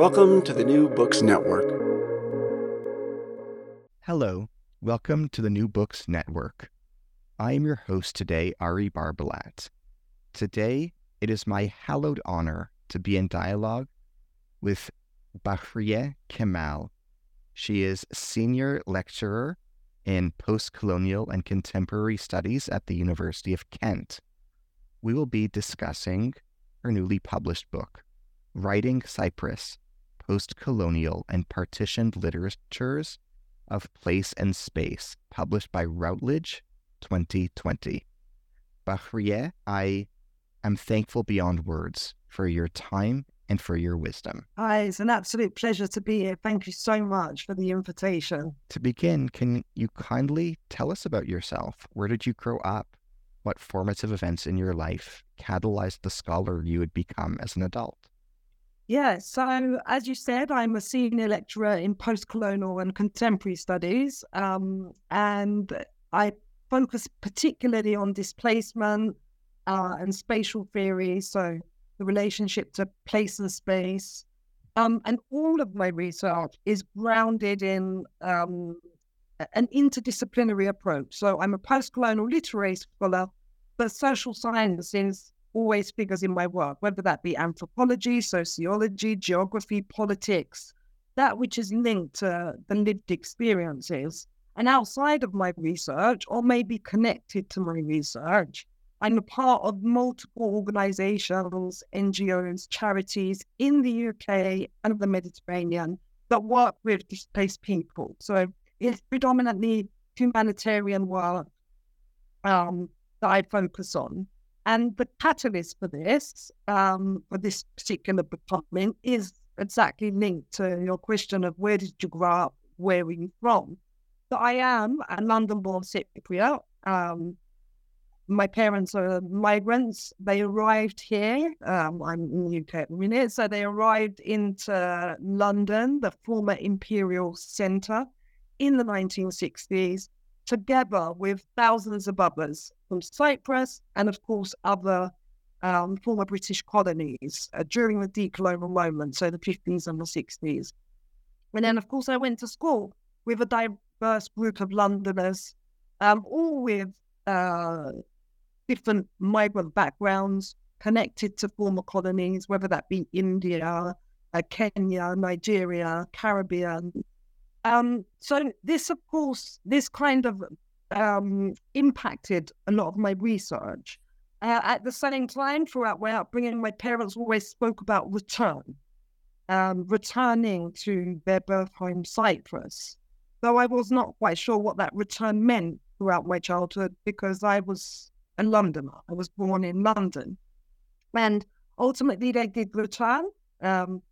Welcome to the New Books Network. Hello, welcome to the New Books Network. I am your host today, Ari Barbalat. Today, it is my hallowed honor to be in dialogue with Bahriye Kemal. She is senior lecturer in post-colonial and contemporary studies at the University of Kent. We will be discussing her newly published book, Writing Cyprus, Post-Colonial and Partitioned Literatures of Place and Space, published by Routledge 2020. Bahriye, I am thankful beyond words for your time and for your wisdom. Hi, it's an absolute pleasure to be here. Thank you so much for the invitation. To begin, can you kindly tell us about yourself? Where did you grow up? What formative events in your life catalyzed the scholar you would become as an adult? Yeah, so as you said, I'm a senior lecturer in post colonial and contemporary studies, um, and I focus particularly on displacement uh, and spatial theory, so the relationship to place and space. Um, and all of my research is grounded in um, an interdisciplinary approach. So I'm a post colonial literary scholar, but social sciences always figures in my work, whether that be anthropology, sociology, geography, politics, that which is linked to the lived experiences. And outside of my research, or maybe connected to my research, I'm a part of multiple organizations, NGOs, charities in the UK and the Mediterranean that work with displaced people. So it's predominantly humanitarian work um, that I focus on. And the catalyst for this, um, for this particular department, is exactly linked to your question of where did you grow up, where were you from? So I am a London-born Cypriot. Um, my parents are migrants. They arrived here. Um, I'm in the UK at the minute, so they arrived into London, the former Imperial Centre, in the 1960s together with thousands of others from Cyprus and, of course, other um, former British colonies uh, during the decolonial moment, so the 50s and the 60s. And then, of course, I went to school with a diverse group of Londoners, um, all with uh, different migrant backgrounds connected to former colonies, whether that be India, uh, Kenya, Nigeria, Caribbean, um, so this, of course, this kind of um, impacted a lot of my research. Uh, at the same time, throughout my upbringing, my parents always spoke about return, um, returning to their birth home, Cyprus. Though I was not quite sure what that return meant throughout my childhood because I was a Londoner. I was born in London. And ultimately, they did return um,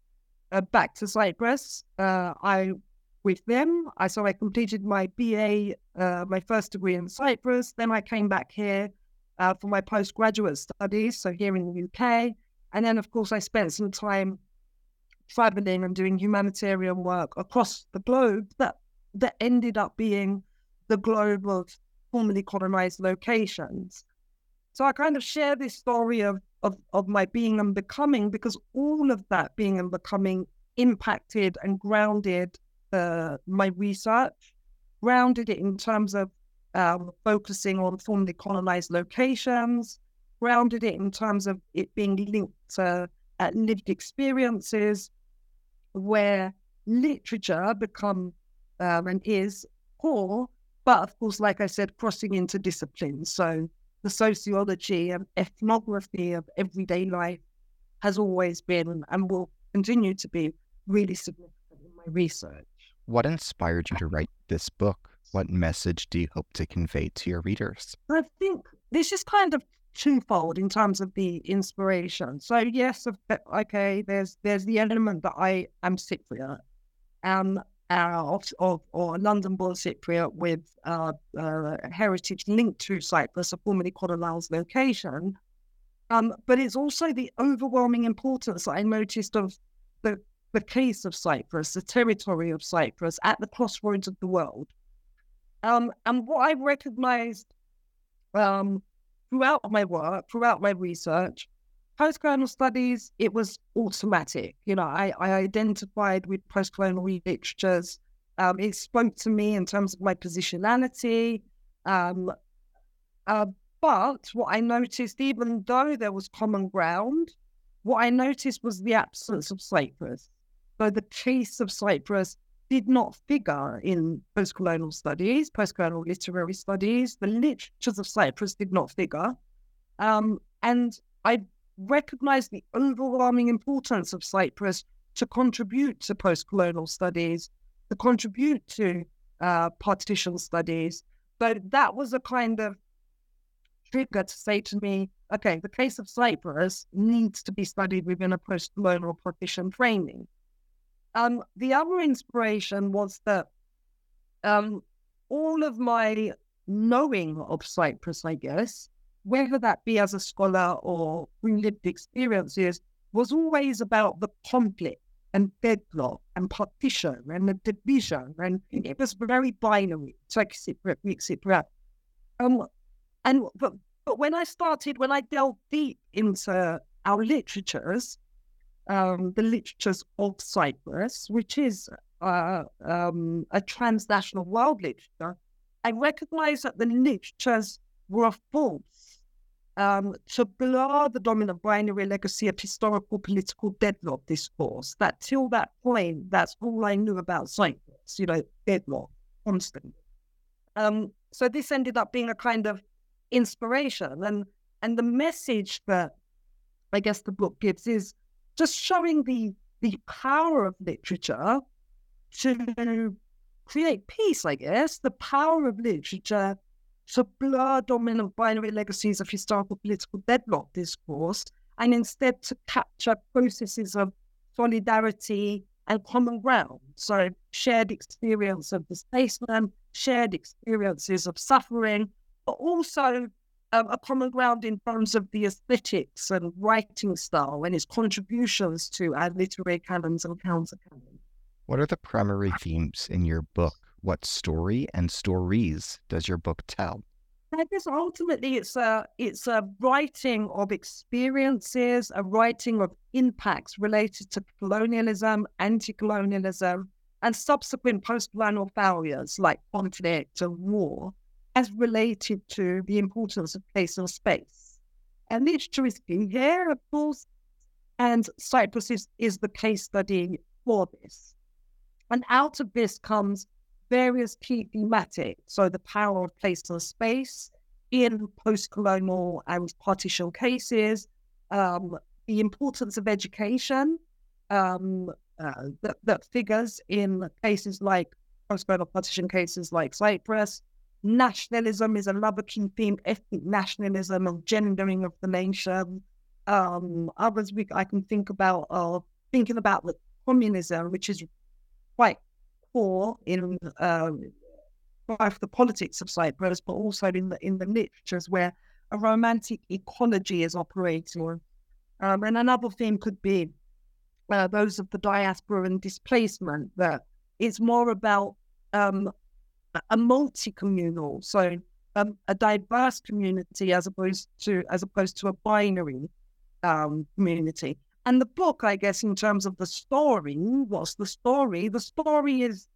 uh, back to Cyprus. Uh, I with them. I so I completed my BA, uh, my first degree in Cyprus. Then I came back here uh, for my postgraduate studies, so here in the UK. And then, of course, I spent some time traveling and doing humanitarian work across the globe that that ended up being the globe of formerly colonized locations. So I kind of share this story of, of, of my being and becoming because all of that being and becoming impacted and grounded my research, grounded it in terms of um, focusing on formerly colonized locations, grounded it in terms of it being linked to uh, lived experiences, where literature become um, and is core, but of course, like I said, crossing into disciplines. So the sociology and ethnography of everyday life has always been and will continue to be really significant in my research. What inspired you to write this book? What message do you hope to convey to your readers? I think this is kind of twofold in terms of the inspiration. So yes, okay, there's there's the element that I am Cypriot, um, uh, of, or London-born Cypriot with uh, uh, heritage linked to Cyprus, a formerly colonized location. Um, but it's also the overwhelming importance that I noticed of the the case of Cyprus, the territory of Cyprus at the crossroads of the world. Um, and what I recognized um, throughout my work, throughout my research, post-colonial studies, it was automatic. You know, I, I identified with post-colonial literatures. Um, it spoke to me in terms of my positionality. Um, uh, but what I noticed, even though there was common ground, what I noticed was the absence of Cyprus. So the case of Cyprus did not figure in post-colonial studies, post-colonial literary studies. The literatures of Cyprus did not figure. Um, and I recognized the overwhelming importance of Cyprus to contribute to post-colonial studies, to contribute to uh, partition studies. But that was a kind of trigger to say to me, okay, the case of Cyprus needs to be studied within a post-colonial partition framing. Um, the other inspiration was that um, all of my knowing of Cyprus, I guess, whether that be as a scholar or through lived experiences, was always about the conflict and deadlock and partition and the division. And it was very binary, like Cypriot, Greek Cypriot. Um, and but, but when I started, when I delved deep into our literatures, um, the literatures of Cyprus, which is uh, um, a transnational world literature, I recognize that the literatures were false um, to blur the dominant binary legacy of historical political deadlock discourse. That till that point, that's all I knew about Cyprus, you know, deadlock, constantly. Um, so this ended up being a kind of inspiration. And, and the message that I guess the book gives is just showing the the power of literature to create peace, I guess, the power of literature to blur dominant binary legacies of historical political deadlock discourse and instead to capture processes of solidarity and common ground. So shared experience of displacement, shared experiences of suffering, but also um, a common ground in terms of the aesthetics and writing style and its contributions to our literary canons and counter canons. What are the primary themes in your book? What story and stories does your book tell? I guess ultimately it's a it's a writing of experiences, a writing of impacts related to colonialism, anti-colonialism, and subsequent post-colonial failures like conflict and war as related to the importance of place and space. And literature is key here, of course, and Cyprus is, is the case study for this. And out of this comes various key thematics. So the power of place and space in post-colonial and partition cases, um, the importance of education um, uh, that, that figures in cases like post-colonial partition cases like Cyprus, nationalism is another key theme, ethnic nationalism and gendering of the nation. Um, others we, I can think about are thinking about the communism, which is quite core in uh, both the politics of Cyprus, but also in the in the literatures where a romantic ecology is operating. Um, and another theme could be uh, those of the diaspora and displacement, that it's more about um, a multi-communal, so um, a diverse community as opposed to as opposed to a binary um, community. And the book, I guess, in terms of the story, what's the story? The story is,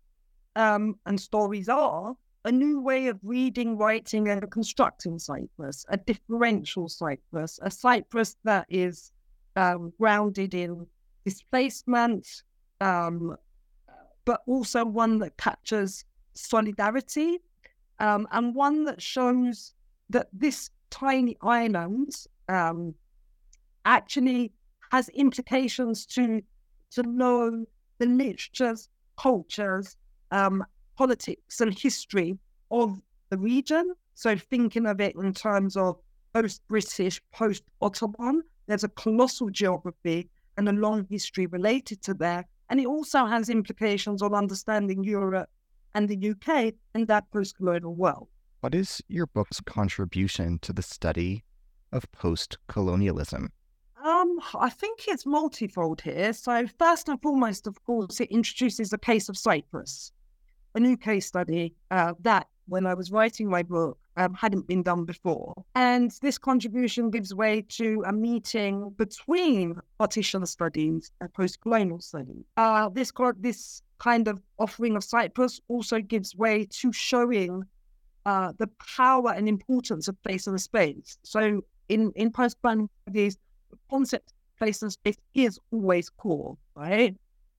um, and stories are a new way of reading, writing, and constructing Cyprus, a differential Cyprus, a Cyprus that is um, grounded in displacement, um, but also one that captures solidarity um, and one that shows that this tiny island um, actually has implications to to know the literatures, cultures, um, politics, and history of the region. So thinking of it in terms of post-British, post-Ottoman, there's a colossal geography and a long history related to that. And it also has implications on understanding Europe and the UK and that post colonial world. What is your book's contribution to the study of post colonialism? Um, I think it's multifold here. So, first and foremost, of course, it introduces a case of Cyprus, a new case study uh, that, when I was writing my book, um, hadn't been done before. And this contribution gives way to a meeting between partition studies and post colonial studies. Uh, this, this kind of offering of Cyprus also gives way to showing uh, the power and importance of place and space. So in, in post-colonial studies, the concept of place and space is always core, right?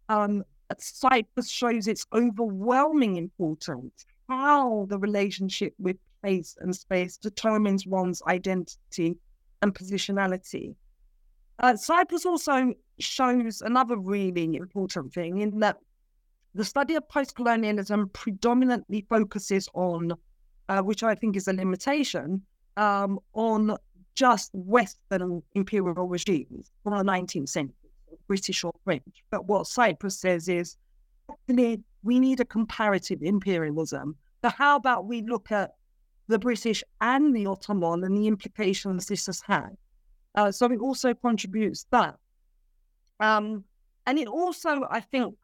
Um, Cyprus shows its overwhelming importance, how the relationship with place and space determines one's identity and positionality. Uh, Cyprus also shows another really important thing in that the study of post colonialism predominantly focuses on, uh, which I think is a limitation, um, on just Western imperial regimes from the 19th century, British or French. But what Cyprus says is actually we need a comparative imperialism. So, how about we look at the British and the Ottoman and the implications this has had? Uh, so, it also contributes that. Um, and it also, I think,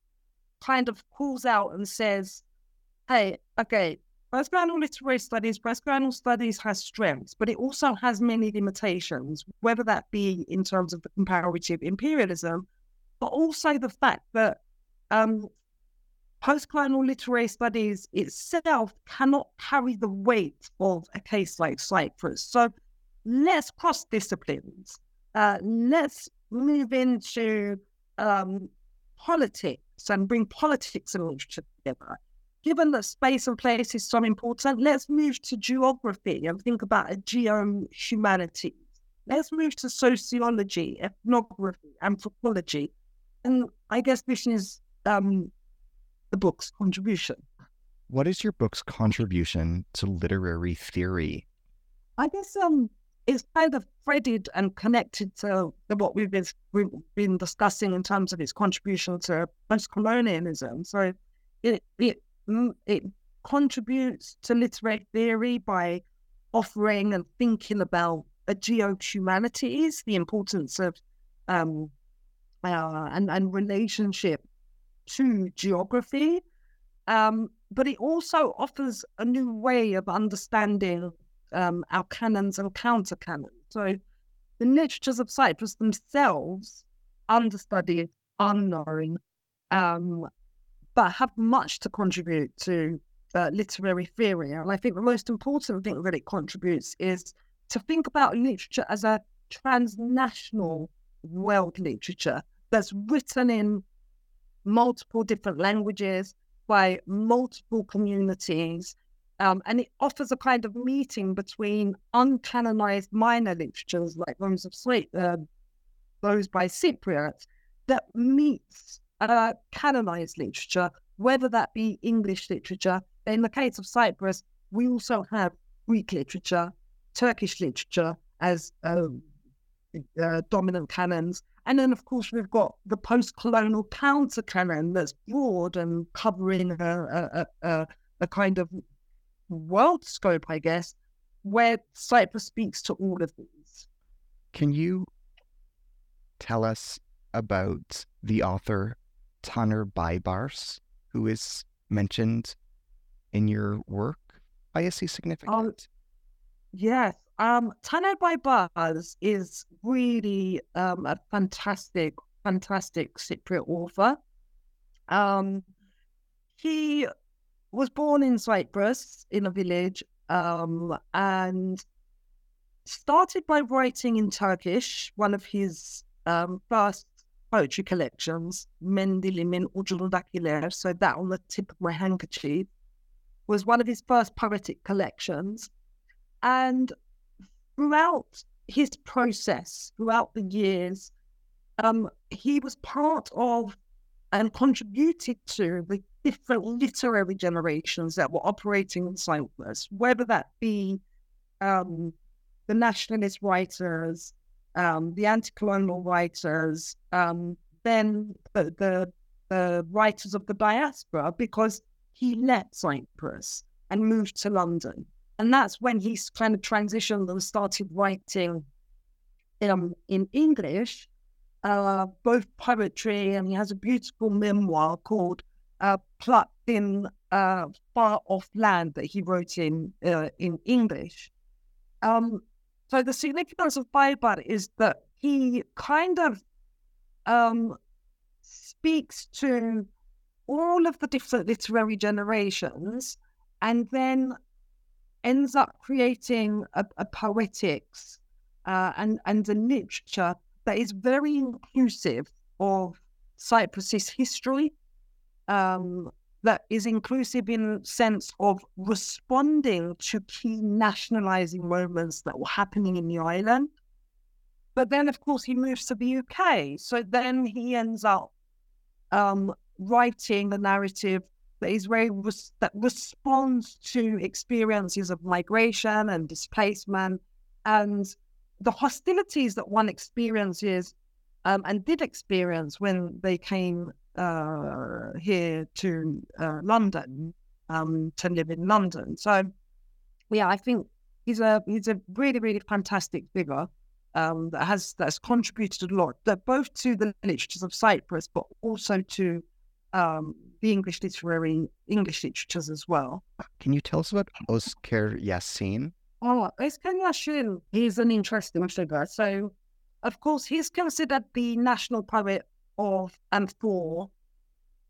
kind of calls out and says, hey, okay, postcolonial literary studies, postcolonial studies has strengths, but it also has many limitations, whether that be in terms of the comparative imperialism, but also the fact that um, postcolonial literary studies itself cannot carry the weight of a case like Cyprus. So let's cross disciplines. Uh, let's move into um, politics and bring politics and literature together. Given that space and place is so important, let's move to geography and think about a geo-humanities. Let's move to sociology, ethnography, anthropology. And I guess this is um, the book's contribution. What is your book's contribution to literary theory? I guess um, it's kind of threaded and connected to what we've been, we've been discussing in terms of its contribution to post-colonialism. So it, it, mm, it contributes to literary theory by offering and thinking about a geo-humanities, the importance of um, uh, and, and relationship to geography. Um, but it also offers a new way of understanding um, our canons and counter canons. So the literatures of Cyprus themselves, understudied, unknown, um, but have much to contribute to uh, literary theory. And I think the most important thing that it contributes is to think about literature as a transnational world literature that's written in multiple different languages by multiple communities um, and it offers a kind of meeting between uncanonized minor literatures like those of uh, those by Cypriots that meets uh, canonized literature, whether that be English literature. In the case of Cyprus, we also have Greek literature, Turkish literature as um, uh, dominant canons. And then, of course, we've got the post colonial counter canon that's broad and covering a, a, a, a kind of world scope, I guess, where Cyprus speaks to all of these. Can you tell us about the author Taner Baybars, who is mentioned in your work? Why is he significant? Um, yes. Um, by Baybars is really um, a fantastic, fantastic Cypriot author. Um, he was born in Cyprus in a village um, and started by writing in Turkish, one of his um, first poetry collections, Mendilimin Ucundakiler, so that on the tip of my handkerchief, was one of his first poetic collections. And throughout his process, throughout the years, um, he was part of and contributed to the different literary generations that were operating in Cyprus, whether that be um, the nationalist writers, um, the anti-colonial writers, um, then the, the, the writers of the diaspora, because he left Cyprus and moved to London, and that's when he kind of transitioned and started writing um, in English, uh, both poetry, and he has a beautiful memoir called uh, "Plucked in uh, Far Off Land" that he wrote in uh, in English. Um, so the significance of Baibar is that he kind of um, speaks to all of the different literary generations and then ends up creating a, a poetics uh, and, and a literature that is very inclusive of Cyprus's history, um, that is inclusive in sense of responding to key nationalizing moments that were happening in the island. But then, of course, he moves to the UK. So then he ends up um, writing the narrative that is very res- that responds to experiences of migration and displacement and the hostilities that one experiences um, and did experience when they came uh, here to uh, London um, to live in London. So, yeah, I think he's a he's a really really fantastic figure um, that has that's contributed a lot, both to the literatures of Cyprus, but also to um, the English literary English literatures as well. Can you tell us about Özker Yaşin? Oh, Özker Yaşin, he's an interesting figure. So, of course, he's considered the national poet of and for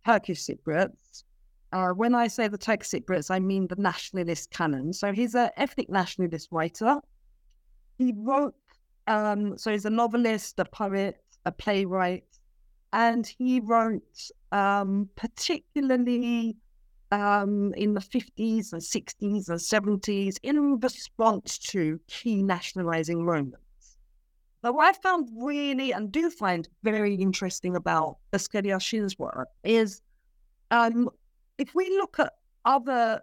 Turkish Cypriots. Uh, when I say the Turkish Cypriots, I mean the nationalist canon. So he's an ethnic nationalist writer. He wrote, um, so he's a novelist, a poet, a playwright, and he wrote um, particularly um, in the 50s and 60s and 70s in response to key nationalizing moments. But what I found really and do find very interesting about Özker Yaşin's work is um, if we look at other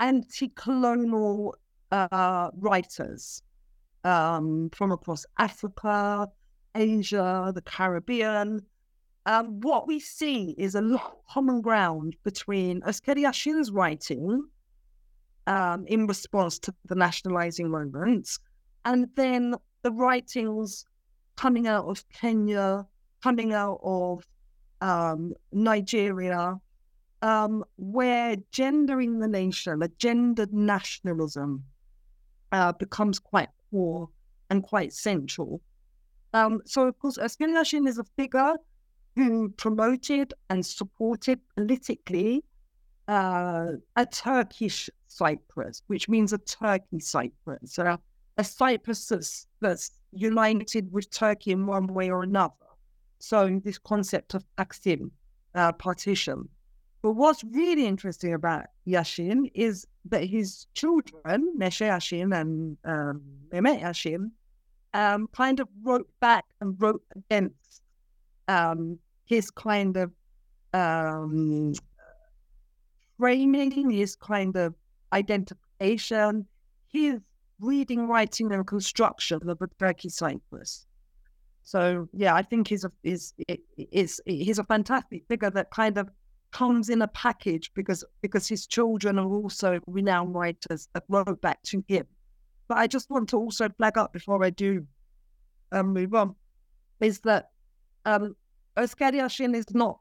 anti-colonial uh, writers um, from across Africa, Asia, the Caribbean, um, what we see is a lot of common ground between Özker Yaşin's writing um, in response to the nationalizing movements and then the writings coming out of Kenya, coming out of um, Nigeria, um, where gendering the nation, a gendered nationalism, uh, becomes quite core and quite central. Um, so, of course, Özker Yaşin is a figure who promoted and supported politically uh, a Turkish Cyprus, which means a Turkey Cyprus, so a Cyprus that's, that's united with Turkey in one way or another. So this concept of Taksim uh, partition. But what's really interesting about Yaşin is that his children, Neşe Yaşin and um, Mehmet Yaşin, um, kind of wrote back and wrote against um, his kind of um, framing, his kind of identification, his reading, writing, and construction of the Turkey Cyprus. So yeah, I think he's a is is he's a fantastic figure that kind of comes in a package because because his children are also renowned writers that wrote back to him. But I just want to also flag up before I do um, move on is that um, Özker is not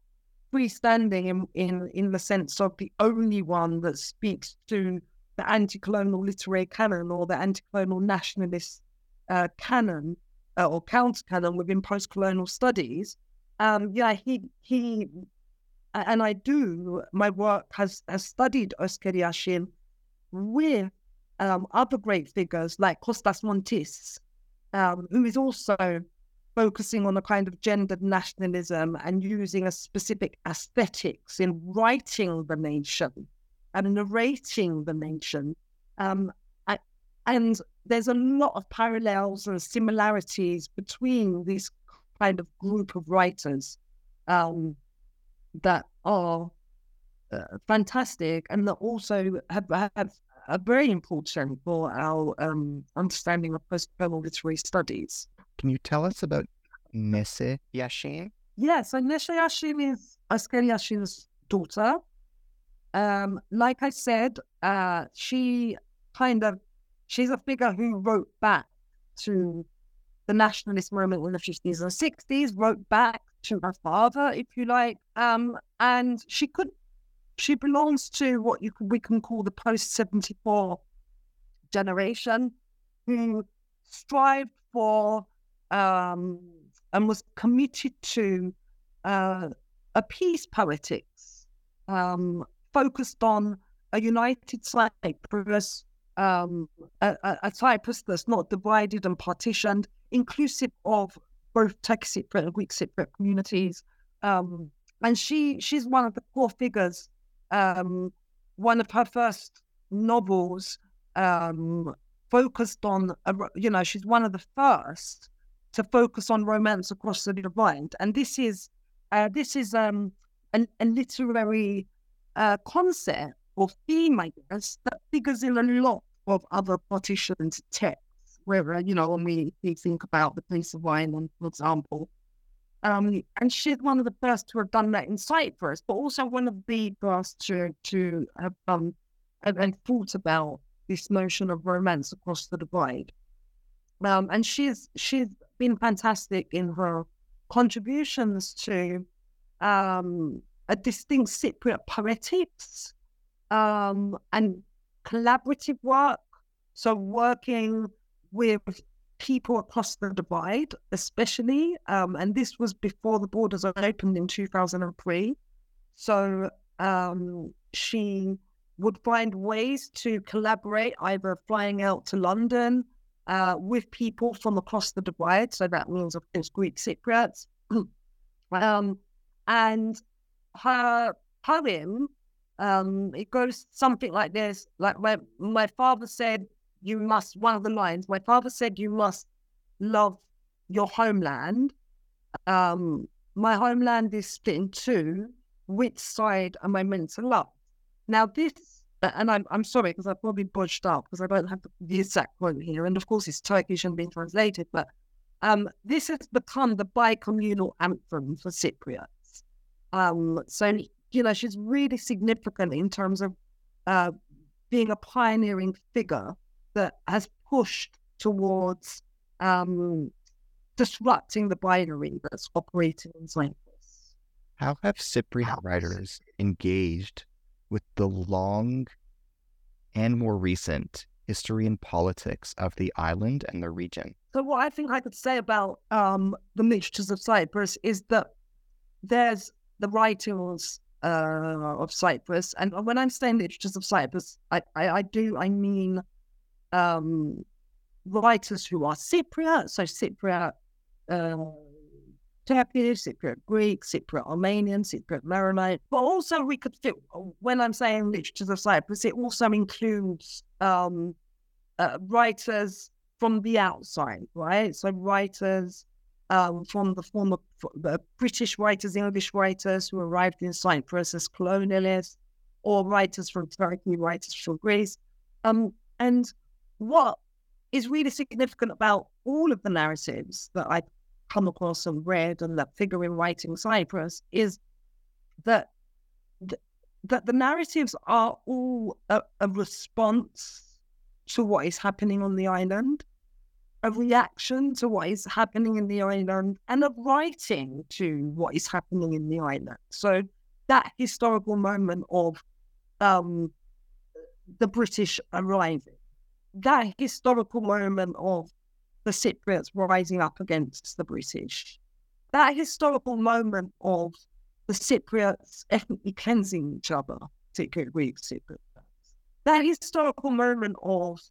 freestanding in, in, in the sense of the only one that speaks to the anti-colonial literary canon or the anti-colonial nationalist uh, canon uh, or counter canon within post-colonial studies. Um, yeah, he he, and I do. My work has has studied Yaşin with um, other great figures like Kostas Montis, um, who is also focusing on a kind of gendered nationalism and using a specific aesthetics in writing the nation and narrating the nation. Um, I, and there's a lot of parallels and similarities between this kind of group of writers um, that are uh, fantastic and that also have, have are very important for our um, understanding of post-colonial literary studies. Can you tell us about Neşe Yaşin? Yes, so Neşe Yaşin is Özker Yaşin's daughter. Um, like I said, uh, she kind of she's a figure who wrote back to the nationalist movement in the 50s and 60s, wrote back to her father, if you like, um, and she could she belongs to what you we can call the post 74 generation who strived for um, and was committed to uh, a peace poetics um, focused on a united Cyprus, um, a, a, Cyprus that's not divided and partitioned, inclusive of both Turkish Cypriot and Greek Cypriot communities. Um, and she she's one of the core figures um, one of her first novels um, focused on, you know, she's one of the first to focus on romance across the divide, and this is uh, this is um, a, a literary uh, concept or theme, I guess, that figures in a lot of other partitioned texts. Where you know, when we, think about the Place of Wine, for example, um, and she's one of the first to have done that in Cyprus, but also one of the first to, to have um, and, and thought about this notion of romance across the divide. Um, and she's she's been fantastic in her contributions to um, a distinct Cypriot poetics um, and collaborative work. So working with people across the divide, especially. Um, and this was before the borders opened in 2003. So um, she would find ways to collaborate, either flying out to London uh, with people from across the divide. So that means, of course, Greek Cypriots. um, and her poem, um, it goes something like this: like my my father said, you must, one of the lines, my father said, you must love your homeland. Um, my homeland is split in two. Which side am I meant to love? Now, this, and I'm, I'm sorry because I probably budged up because I don't have the exact quote here. And of course, it's Turkish and being translated, but um, this has become the bi-communal anthem for Cypriots. Um, so, you know, she's really significant in terms of uh, being a pioneering figure that has pushed towards um, disrupting the binary that's operating in Cyprus. How have Cypriot writers engaged with the long and more recent history and politics of the island and the region? So, what I think I could say about um, the mixtures of Cyprus is that there's the writings uh, of Cyprus, and when I'm saying literatures of Cyprus, I, I, I do I mean um, writers who are Cypriot, so Cypriot uh, Turkish, Cypriot Greek, Cypriot Armenian, Cypriot Maronite. But also, we could fit, when I'm saying literatures of Cyprus, it also includes um, uh, writers from the outside, right? So, writers um, from the former uh, British writers, English writers who arrived in Cyprus as colonialists, or writers from Turkey, writers from Greece. Um, and what is really significant about all of the narratives that I've come across and read and that figure in writing Cyprus is that th- that the narratives are all a, a, response to what is happening on the island. a reaction to what is happening in the island and a writing to what is happening in the island. So that historical moment of um, the British arriving, that historical moment of the Cypriots rising up against the British, that historical moment of the Cypriots ethnically cleansing each other, particularly Greek Cypriots, that historical moment of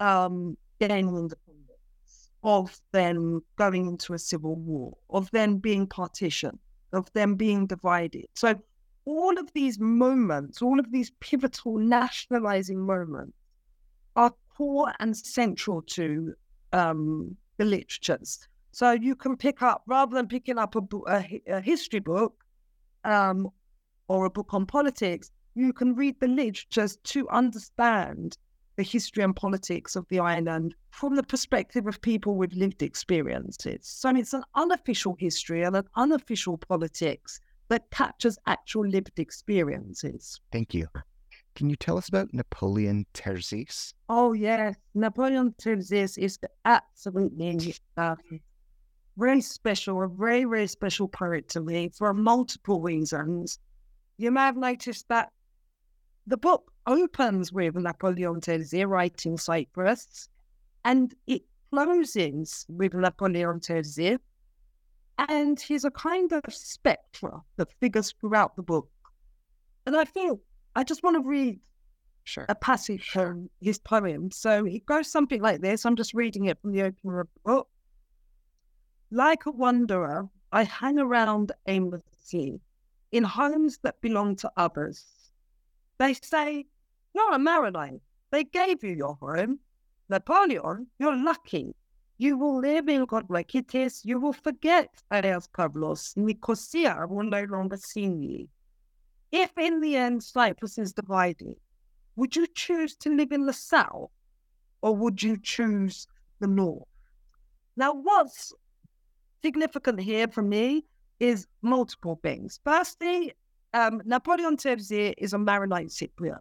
um, gaining independence, of them going into a civil war, of them being partitioned, of them being divided. So all of these moments, all of these pivotal nationalizing moments are core and central to um, the literatures. So you can pick up, rather than picking up a, a, a history book um, or a book on politics, you can read the literatures to understand the history and politics of the island from the perspective of people with lived experiences. So it's an unofficial history and an unofficial politics that captures actual lived experiences. Thank you. Can you tell us about Napoleon Terzis? Oh, yes. Napoleon Terzis is absolutely uh, very special, a very, very special poet to me for multiple reasons. You may have noticed that the book opens with Napoleon Terzis writing Cyprus, and it closes with Napoleon Terzis, and he's a kind of spectre that figures throughout the book. And I feel I just want to read sure. a passage from his poem. So it goes something like this. I'm just reading it from the opener of oh, the book. Like a wanderer, I hang around aimlessly in homes that belong to others. They say, You're a Maronite. They gave you your home. Napoleon, you're lucky. You will live in God like it is. You will forget Ayios Pavlos. Nicosia will no longer see you. If in the end Cyprus is divided, would you choose to live in the south or would you choose the north? Now, what's significant here for me is multiple things. Firstly, um, Napoleon Terzis is a Maronite Cypriot.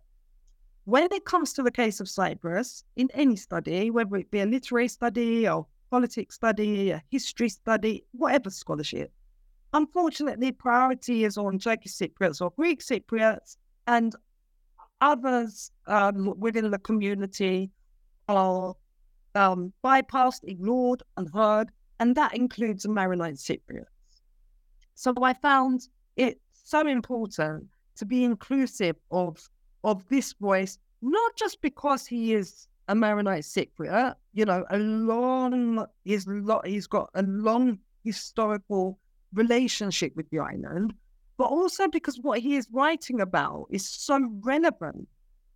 When it comes to the case of Cyprus, in any study, whether it be a literary study or politics study, a history study, whatever scholarship, unfortunately, priority is on Turkish Cypriots or Greek Cypriots, and others um, within the community are um, bypassed, ignored, unheard, and that includes Maronite Cypriots. So I found it so important to be inclusive of of this voice, not just because he is a Maronite Cypriot, you know, a long he's lot he's got a long historical relationship with the island, but also because what he is writing about is so relevant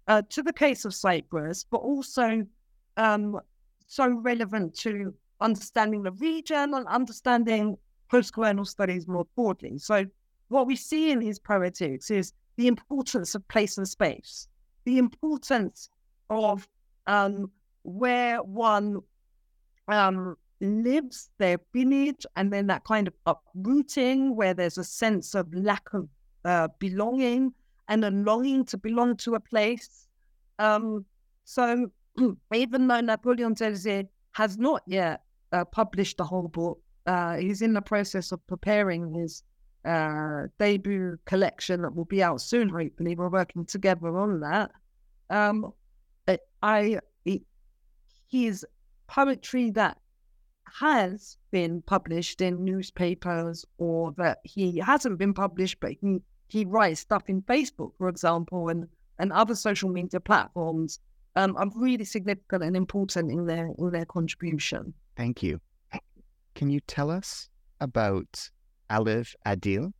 uh, to the case of Cyprus, but also um, so relevant to understanding the region and understanding post-colonial studies more broadly. So what we see in his poetics is the importance of place and space, the importance of um, where one um, lives, their village, and then that kind of uprooting where there's a sense of lack of uh, belonging and a longing to belong to a place. Um, so even though Napoleon Terzis has not yet uh, published the whole book, uh, he's in the process of preparing his uh, debut collection that will be out soon. Hopefully, we're working together on that. Um, I it, his poetry that has been published in newspapers or that he hasn't been published, but he, he writes stuff in Facebook, for example, and, and other social media platforms um, are really significant and important in their in their contribution. Thank you. Can you tell us about Alev Adil?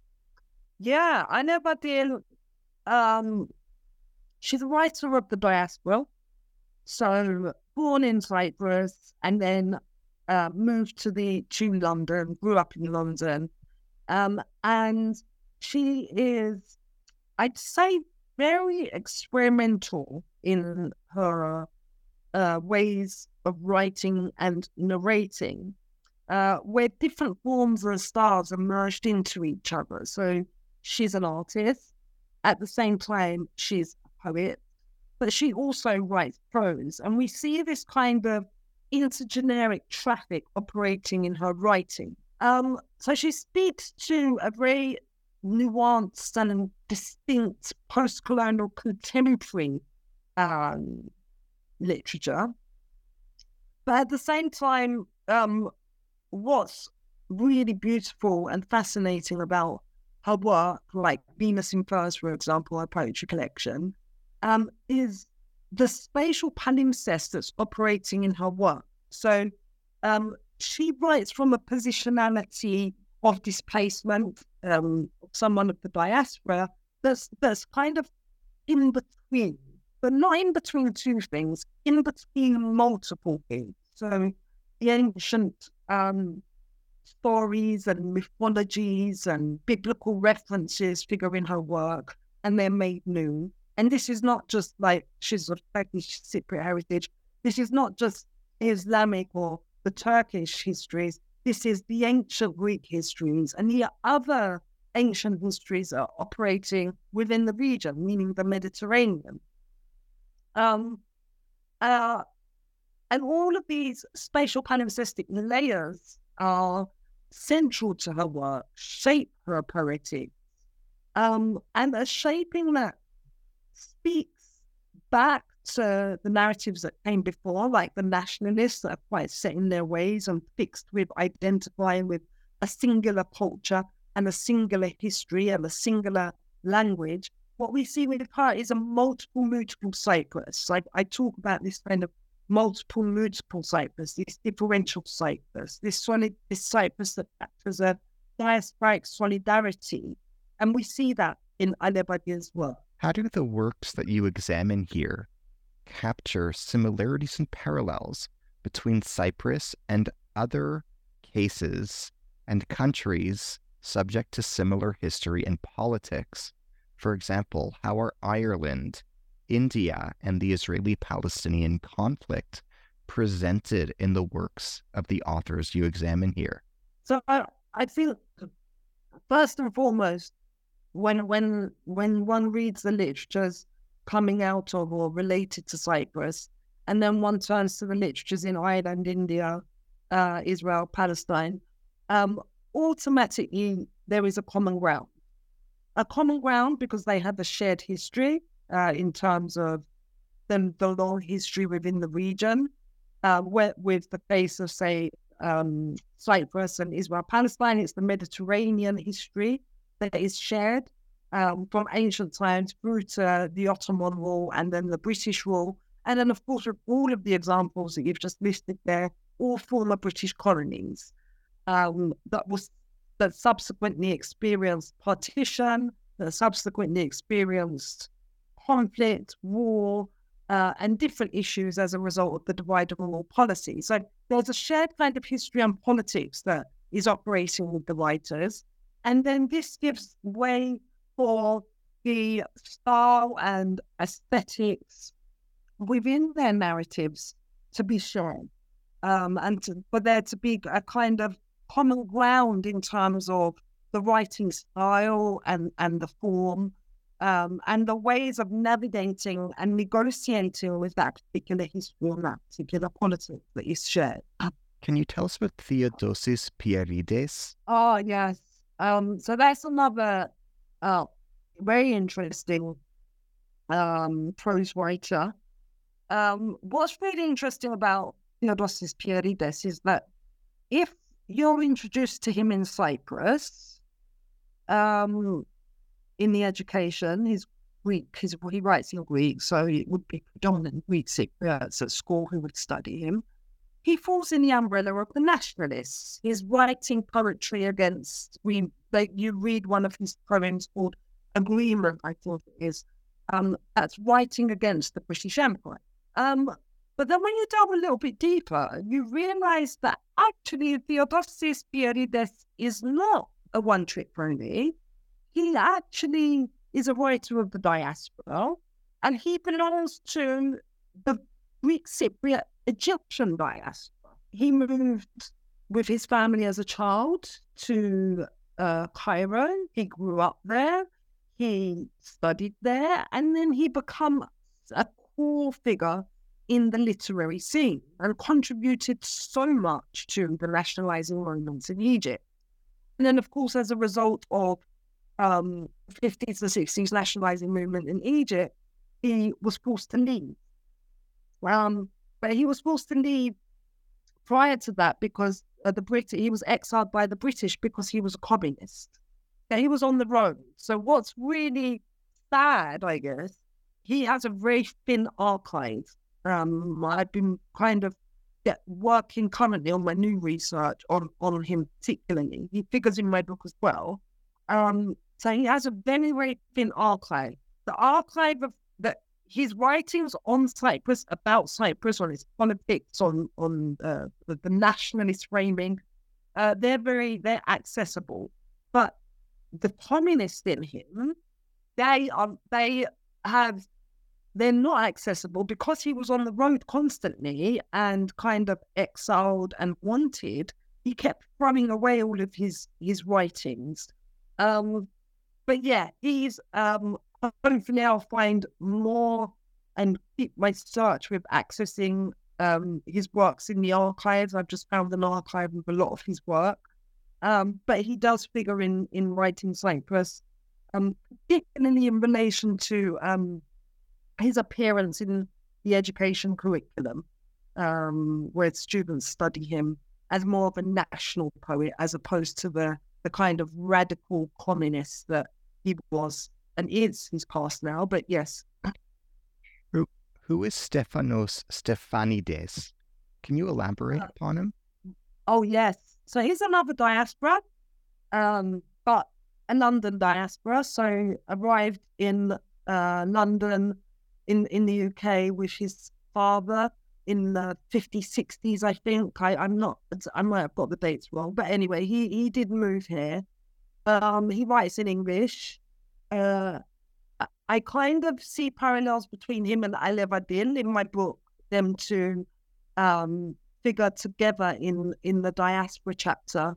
Yeah, I know Adil. Um, she's a writer of the diaspora. So born in Cyprus and then uh, moved to the to London, grew up in London, um, and she is, I'd say, very experimental in her uh, ways of writing and narrating, uh, where different forms of styles are merged into each other. So she's an artist. At the same time, she's a poet, but she also writes prose. And we see this kind of intergeneric traffic operating in her writing. Um, so she speaks to a very nuanced and distinct post-colonial contemporary um, literature. But at the same time, um, what's really beautiful and fascinating about her work, like Venus Infers, for example, her poetry collection, um, is the spatial palimpsest that's operating in her work. So um, she writes from a positionality of displacement, um, someone of the diaspora, that's, that's kind of in between, but not in between two things, in between multiple things. So the ancient um, stories and mythologies and biblical references figure in her work, and they're made new. And this is not just like she's of Turkish Cypriot heritage. This is not just Islamic or the Turkish histories. This is the ancient Greek histories and the other ancient histories are operating within the region, meaning the Mediterranean. Um, uh, and all of these spatial palimpsestic layers are central to her work, shape her poetics, um, and are shaping that speaks back to the narratives that came before, like the nationalists that are quite set in their ways and fixed with identifying with a singular culture and a singular history and a singular language. What we see with the her is a multiple, multiple Cyprus. Like I talk about this kind of multiple, multiple Cyprus, this differential Cyprus, this solid, this Cyprus that acts as a diasporic solidarity. And we see that in Alev Adil's work. How do the works that you examine here capture similarities and parallels between Cyprus and other cases and countries subject to similar history and politics? For example, how are Ireland, India, and the Israeli Palestinian conflict presented in the works of the authors you examine here? So I, I feel, first and foremost, when when when one reads the literatures coming out of or related to Cyprus, and then one turns to the literatures in Ireland, India, uh, Israel, Palestine, um, automatically there is a common ground. A common ground because they have a shared history uh, in terms of the, the long history within the region, uh, with, with the face of, say, um, Cyprus and Israel, Palestine, it's the Mediterranean history that is shared um, from ancient times through to the Ottoman rule and then the British rule. And then, of course, all of the examples that you've just listed there, all former British colonies um, that was that subsequently experienced partition, that subsequently experienced conflict, war, uh, and different issues as a result of the divide and rule policy. So there's a shared kind of history and politics that is operating with the writers. And then this gives way for the style and aesthetics within their narratives to be shown, um, and to, for there to be a kind of common ground in terms of the writing style and, and the form um, and the ways of navigating and negotiating with that particular history and that particular politics that is shared. Can you tell us about Theodosis Pierides? Oh, yes. Um, so that's another uh, very interesting um, prose writer. Um, what's really interesting about Theodosis Pierides is that if you're introduced to him in Cyprus, um, in the education, his Greek, his, he writes in Greek, so it would be predominant Greek Cypriots at school who would study him he falls in the umbrella of the nationalists. He's writing poetry against, we, they, you read one of his poems called Agreement, I think it is. Um, that's writing against the British Empire. Um, but then when you delve a little bit deeper, you realize that actually Theodosis Pierides is not a one trick pony. He actually is a writer of the diaspora and he belongs to the Greek Cypriot Egyptian diaspora. He moved with his family as a child to uh, Cairo. He grew up there. He studied there, and then he became a core figure in the literary scene and contributed so much to the nationalizing movements in Egypt. And then, of course, as a result of um, 50s and 60s nationalizing movement in Egypt, he was forced to leave. Um, but he was forced to leave prior to that because uh, the Brit he was exiled by the British because he was a communist. He was on the road. So what's really sad, I guess, he has a very thin archive. Um, I've been kind of working currently on my new research on on him particularly. He figures in my book as well. Um, so he has a very very thin archive. The archive of that his writings on Cyprus about Cyprus, on his politics, on on uh, the, the, nationalist framing, uh, they're very they're accessible. But the communist in him, they are they have they're not accessible because he was on the road constantly and kind of exiled and wanted. He kept throwing away all of his his writings. Um, but yeah, he's um, hopefully I'll find more and keep my search with accessing um, his works in the archives. I've just found an archive of a lot of his work. Um, but he does figure in in writing Cyprus, um, particularly in relation to um, his appearance in the education curriculum, um, where students study him as more of a national poet as opposed to the the kind of radical communist that he was and is He's past now, but yes. Who, who is Stefanos Stefanides? Can you elaborate uh, upon him? Oh, yes. So he's another diaspora, um, but a London diaspora. So arrived in uh, London in, in the UK with his father in the 50s, 60s, I think. I, I'm not, I might have got the dates wrong, but anyway, he, he did move here. Um, he writes in English uh, I kind of see parallels between him and Alev Adil in my book, them two um, figure together in, in the diaspora chapter,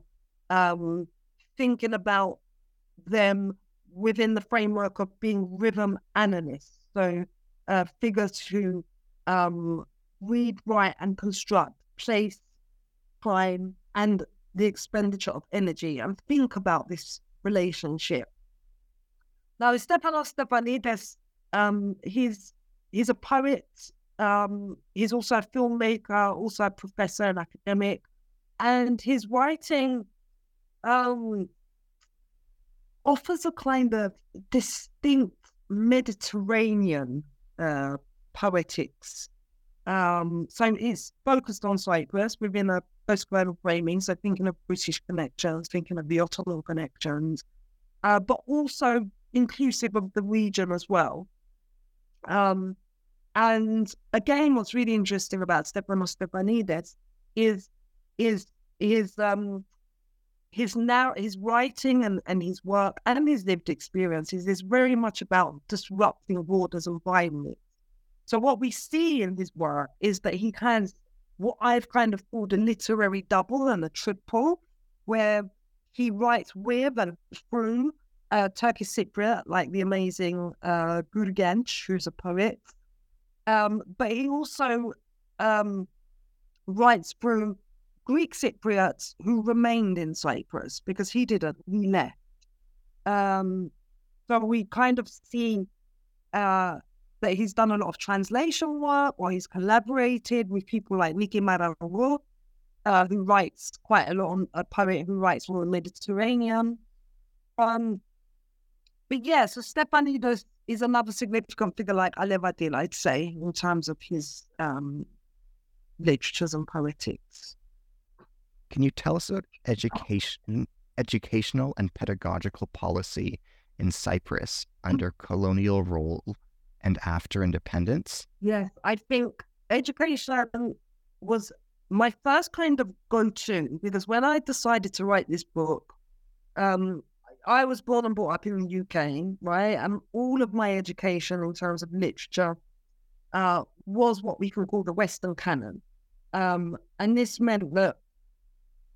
um, thinking about them within the framework of being rhythm analysts. So uh, figures who um, read, write, and construct place, time, and the expenditure of energy and think about this relationship now, Stefanos Stefanides, um, he's he's a poet. Um, he's also a filmmaker, also a professor and academic, and his writing um, offers a kind of distinct Mediterranean uh, poetics. Um, so it's focused on Cyprus within a post-colonial framing. So thinking of British connections, thinking of the Ottoman connections, uh, but also inclusive of the region as well. Um, and again, what's really interesting about Stefanos Stefanides is is his um his now his writing and, and his work and his lived experiences is very much about disrupting borders and violence. So what we see in his work is that he has what I've kind of called a literary double and a triple, where he writes with and through uh, Turkish Cypriot, like the amazing uh, who's a poet. Um, but he also um, writes through Greek Cypriots who remained in Cyprus because he didn't, left. Um, so we kind of see uh, that he's done a lot of translation work or he's collaborated with people like Niki Marangou, uh, who writes quite a lot on a poet who writes on the Mediterranean. Um, but yeah, so Stefanides is another significant figure like Alev Adil, I'd say, in terms of his um, literatures and poetics. Can you tell us about education, educational and pedagogical policy in Cyprus under colonial rule and after independence? Yes, I think education was my first kind of go-to because when I decided to write this book, um, I was born and brought up in the UK, right? And all of my education in terms of literature uh, was what we can call the Western canon. Um, and this meant that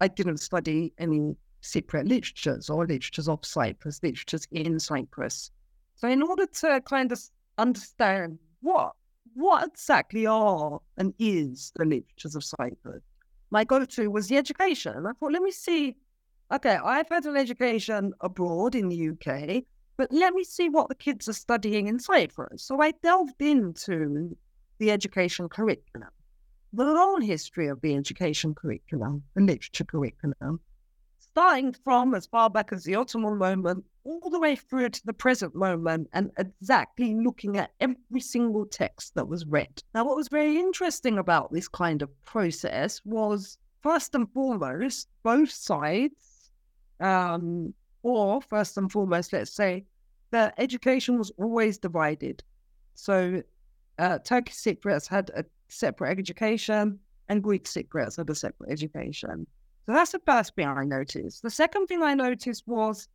I didn't study any Cypriot literatures or literatures of Cyprus, literatures in Cyprus. So, in order to kind of understand what what exactly are and is the literatures of Cyprus? My go-to was the education. And I thought, let me see. Okay, I've had an education abroad in the UK, but let me see what the kids are studying in Cyprus. So I delved into the education curriculum, the long history of the education curriculum, the literature curriculum, starting from as far back as the Ottoman moment all the way through to the present moment and exactly looking at every single text that was read. Now, what was very interesting about this kind of process was first and foremost, both sides, um, or first and foremost, let's say, the education was always divided. So, uh, Turkish Cypriots had a separate education, and Greek Cypriots had a separate education. So that's the first thing I noticed. The second thing I noticed was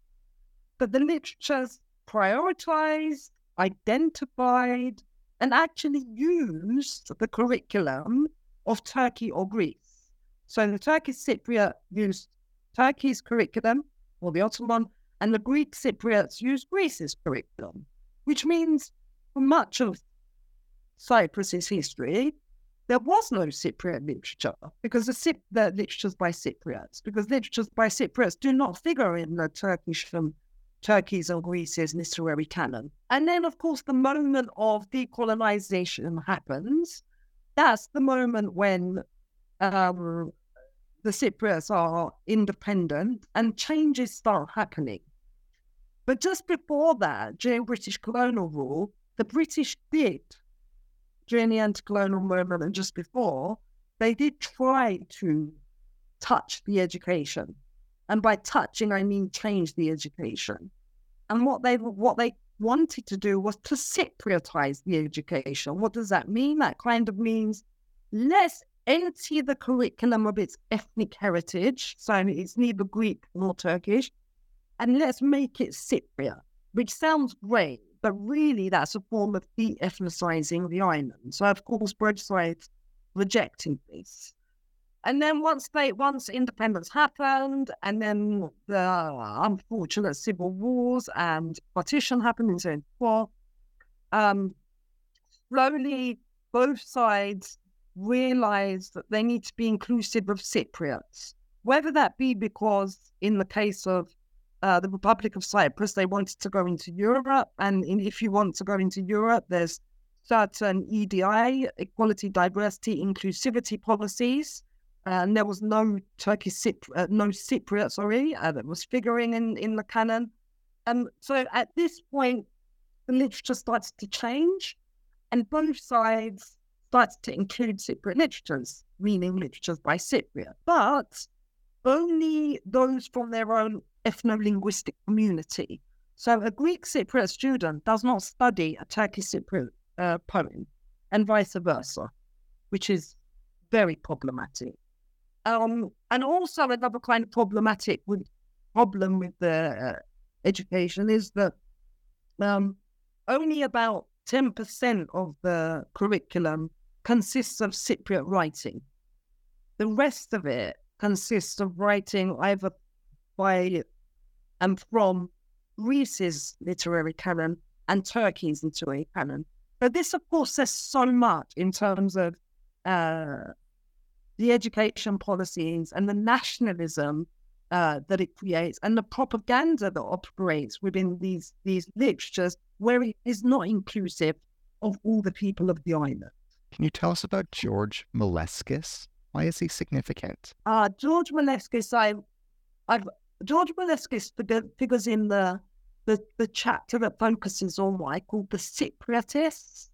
that the literatures prioritized, identified, and actually used the curriculum of Turkey or Greece. So the Turkish Cypriot used Turkey's curriculum, or the Ottoman, and the Greek Cypriots used Greece's curriculum, which means for much of Cyprus's history, there was no Cypriot literature because the, Cyp- the literatures by Cypriots, because literatures by Cypriots do not figure in the Turkish and Turkey's and Greece's literary canon. And then, of course, the moment of decolonization happens. That's the moment when um, the Cypriots are independent and changes start happening. But just before that, during British colonial rule, the British did during the anti-colonial movement and just before, they did try to touch the education. And by touching, I mean change the education. And what they what they wanted to do was to Cypriotize the education. What does that mean? That kind of means let's empty the curriculum of its ethnic heritage, so it's neither Greek nor Turkish, and let's make it Cypriot, which sounds great but really that's a form of de-ethnicizing the island. So of course both sides rejecting this. And then once they once independence happened, and then the unfortunate civil wars and partition happened in 1974, um, slowly both sides realized that they need to be inclusive of Cypriots, whether that be because in the case of uh, the Republic of Cyprus, they wanted to go into Europe. And in, if you want to go into Europe, there's certain EDI, equality, diversity, inclusivity policies. And there was no Turkish, Cypri- uh, no Cypriot, sorry, uh, that was figuring in, in the canon. And so at this point, the literature starts to change, and both sides starts to include Cypriot literatures, meaning literatures by Cypriot. But only those from their own ethno-linguistic community. So a Greek Cypriot student does not study a Turkish Cypriot uh, poem, and vice versa, which is very problematic. Um, and also another kind of problematic with, problem with the uh, education is that um, only about 10% of the curriculum consists of Cypriot writing. The rest of it consists of writing either by and from Greece's literary canon and Turkey's literary canon. But this, of course, says so much in terms of uh, the education policies and the nationalism uh, that it creates and the propaganda that operates within these these literatures, where it is not inclusive of all the people of the island. Can you tell us about George Moleskis? Why is he significant? Uh, George Moleskis, I, I've George Moleskis figures in the, the, the chapter that focuses on what I call the Cypriotists.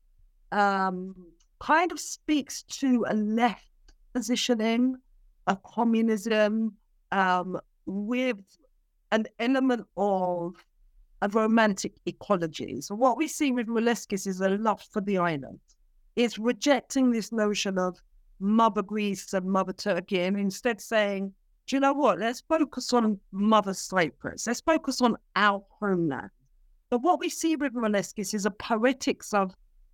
Um, kind of speaks to a left positioning of communism um, with an element of a romantic ecology. So what we see with Moleskis is a love for the island. It's rejecting this notion of Mother Greece and Mother Turkey and instead saying do you know what? Let's focus on Mother Cyprus. Let's focus on our homeland. But what we see with Moleskis is a poetics of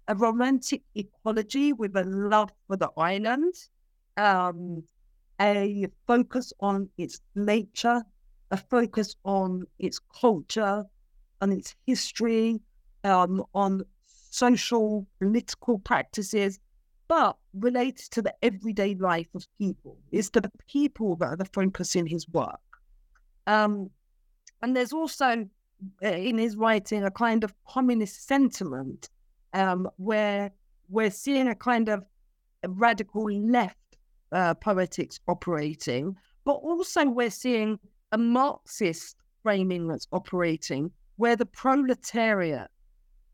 a romantic ecology with a love for the island, um, a focus on its nature, a focus on its culture, on its history, um, on social, political practices, but related to the everyday life of people. It's to the people that are the focus in his work. Um, and there's also uh, in his writing a kind of communist sentiment um, where we're seeing a kind of radical left uh, poetics operating, but also we're seeing a Marxist framing that's operating where the proletariat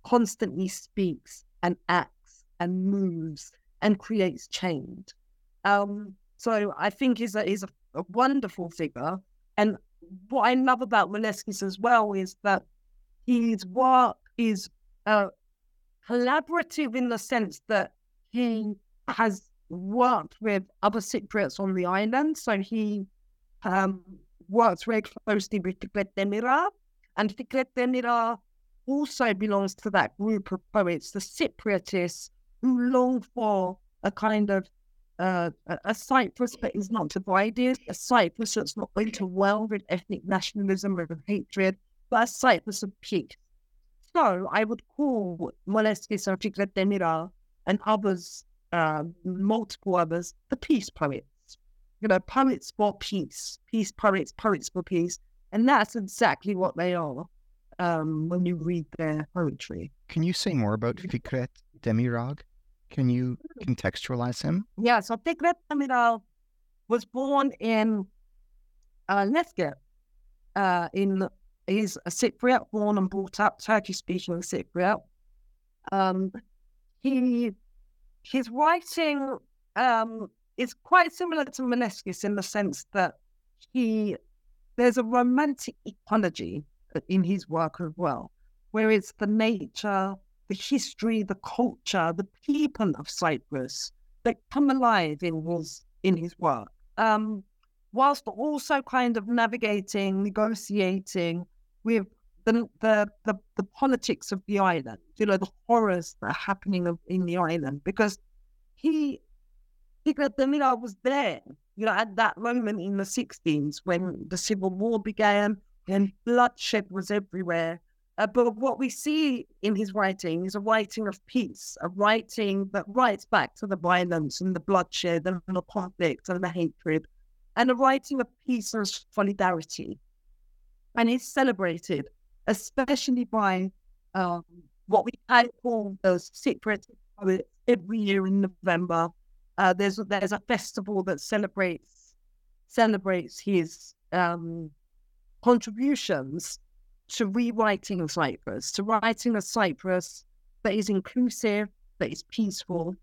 constantly speaks and acts and moves and creates change. Um, so I think he's a, he's a, a wonderful figure. And what I love about Moleskis as well is that his work is uh, collaborative in the sense that he has worked with other Cypriots on the island. So he um, works very closely with Fikret Demirağ. And Fikret Demirağ also belongs to that group of poets, the Cypriotists, who long for a kind of uh, a Cyprus that is not divided, a Cyprus that's not overwhelmed with ethnic nationalism and hatred, but a Cyprus of peace. So I would call Moleskis and Fikret Demirağ and others, uh, multiple others, the peace poets. You know, poets for peace, peace poets, poets for peace. And that's exactly what they are um, when you read their poetry. Can you say more about Fikret Demirağ? Can you contextualize him? Yeah, so Fikret Demirağ was born in uh, Lefke. Uh, in he's a Cypriot, born and brought up Turkish speaking Cypriot. Um, he his writing um, is quite similar to Moleskis in the sense that he there's a romantic ecology in his work as well, where it's the nature, the history, the culture, the people of Cyprus that come alive in his in his work. Um, whilst also kind of navigating, negotiating with the, the, the the politics of the island, you know, the horrors that are happening in the island, because he Hikmet Demirağ was there, you know, at that moment in the 60s when the civil war began and bloodshed was everywhere. Uh, but what we see in his writing is a writing of peace, a writing that writes back to the violence and the bloodshed and the conflict and the hatred, and a writing of peace and solidarity. And it's celebrated, especially by um, what we call those secret poets every year in November. Uh, there's there's a festival that celebrates celebrates his um, contributions to rewriting Cyprus, to writing a Cyprus that is inclusive, that is peaceful,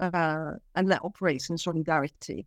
uh, and that operates in solidarity.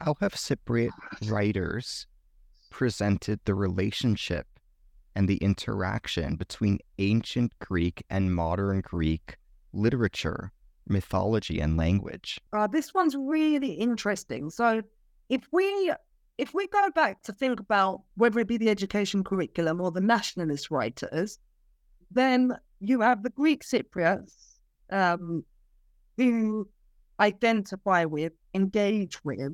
How have Cypriot writers presented the relationship and the interaction between ancient Greek and modern Greek literature, mythology, and language? Uh, this one's really interesting. So, if we if we go back to think about whether it be the education curriculum or the nationalist writers, then you have the Greek Cypriots um, who identify with, engage with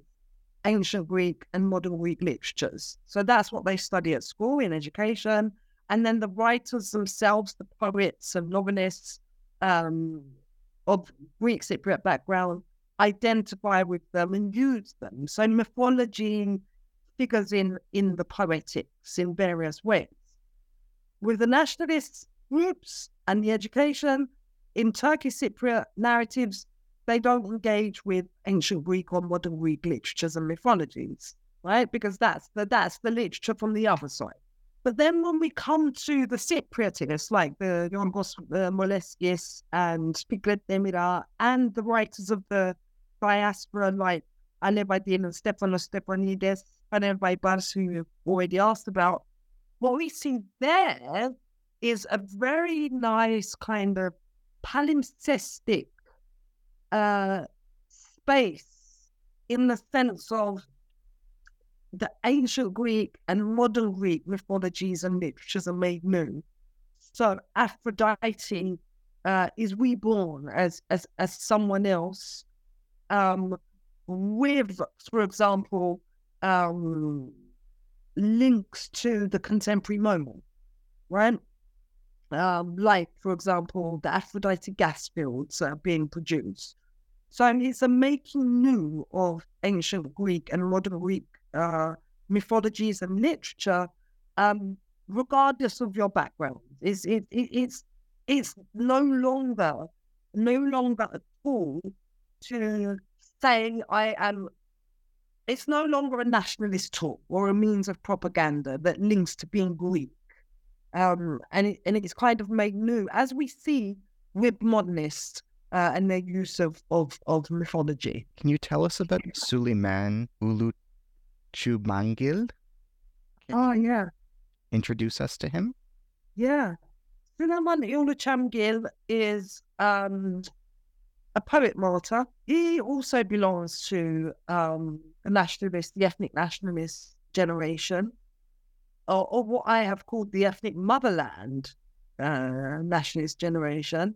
ancient Greek and modern Greek literatures. So that's what they study at school in education. And then the writers themselves, the poets and novelists um, of Greek Cypriot background, identify with them and use them. So mythology figures in, in the poetics in various ways. With the nationalist groups and the education, in Turkish Cypriot narratives, they don't engage with ancient Greek or modern Greek literatures and mythologies, right? Because that's the that's the literature from the other side. But then when we come to the Cypriotists, like the Yorgos uh, Moleskis and Fikret Demirağ and the writers of the diaspora like Alev Adil and Stefanos Stefanides and Baybars, who you already asked about, what we see there is a very nice kind of palimpsestic uh, space in the sense of the ancient Greek and modern Greek mythologies and literatures are made new. So Aphrodite uh, is reborn as as as someone else, um, with, for example, um, links to the contemporary moment, right? Um, like, for example, the Aphrodite gas fields are being produced. So it's a making new of ancient Greek and modern Greek uh, mythologies and literature, um, regardless of your background. It's, it, it, it's, it's no longer, no longer a tool to say I am. It's no longer a nationalist tool or a means of propaganda that links to being Greek. Um, and it, and it's kind of made new, as we see with modernists uh, and their use of, of, of mythology. Can you tell us about Suleiman Ulu Chumangil? Oh, yeah. Introduce us to him? Yeah. Suleiman Uluchamgil is um, a poet martyr. He also belongs to um, the nationalist, the ethnic nationalist generation, or, or what I have called the ethnic motherland uh, nationalist generation,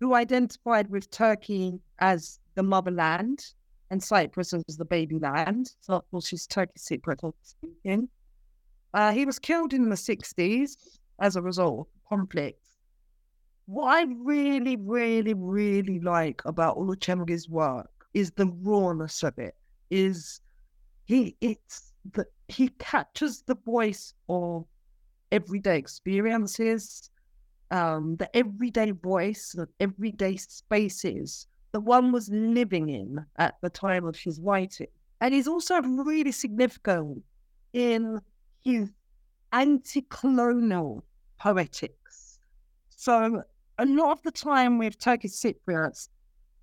who identified with Turkey as the motherland and Cyprus as the baby land. So, of course, she's Turkish Cypriot speaking. Uh, he was killed in the 60s as a result of conflict. What I really, really, really like about Uluchengi's work is the rawness of it. Is he? It's that he captures the voice of everyday experiences, um, the everyday voice of everyday spaces that one was living in at the time of his writing. And he's also really significant in his anti colonial poetics. So, a lot of the time with Turkish Cypriots,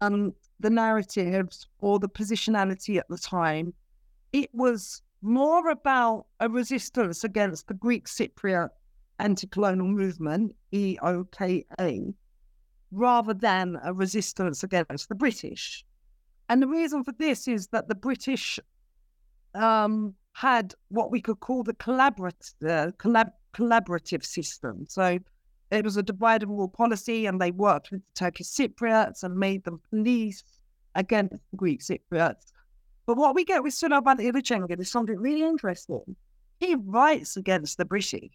um, the narratives or the positionality at the time, it was more about a resistance against the Greek Cypriot anti colonial movement, EOKA, rather than a resistance against the British. And the reason for this is that the British um, had what we could call the collaborative, uh, collab- collaborative system. So it was a divide and rule policy, and they worked with the Turkish Cypriots and made them police against the Greek Cypriots. But what we get with Suleiman Ilichengen is something really interesting. He writes against the British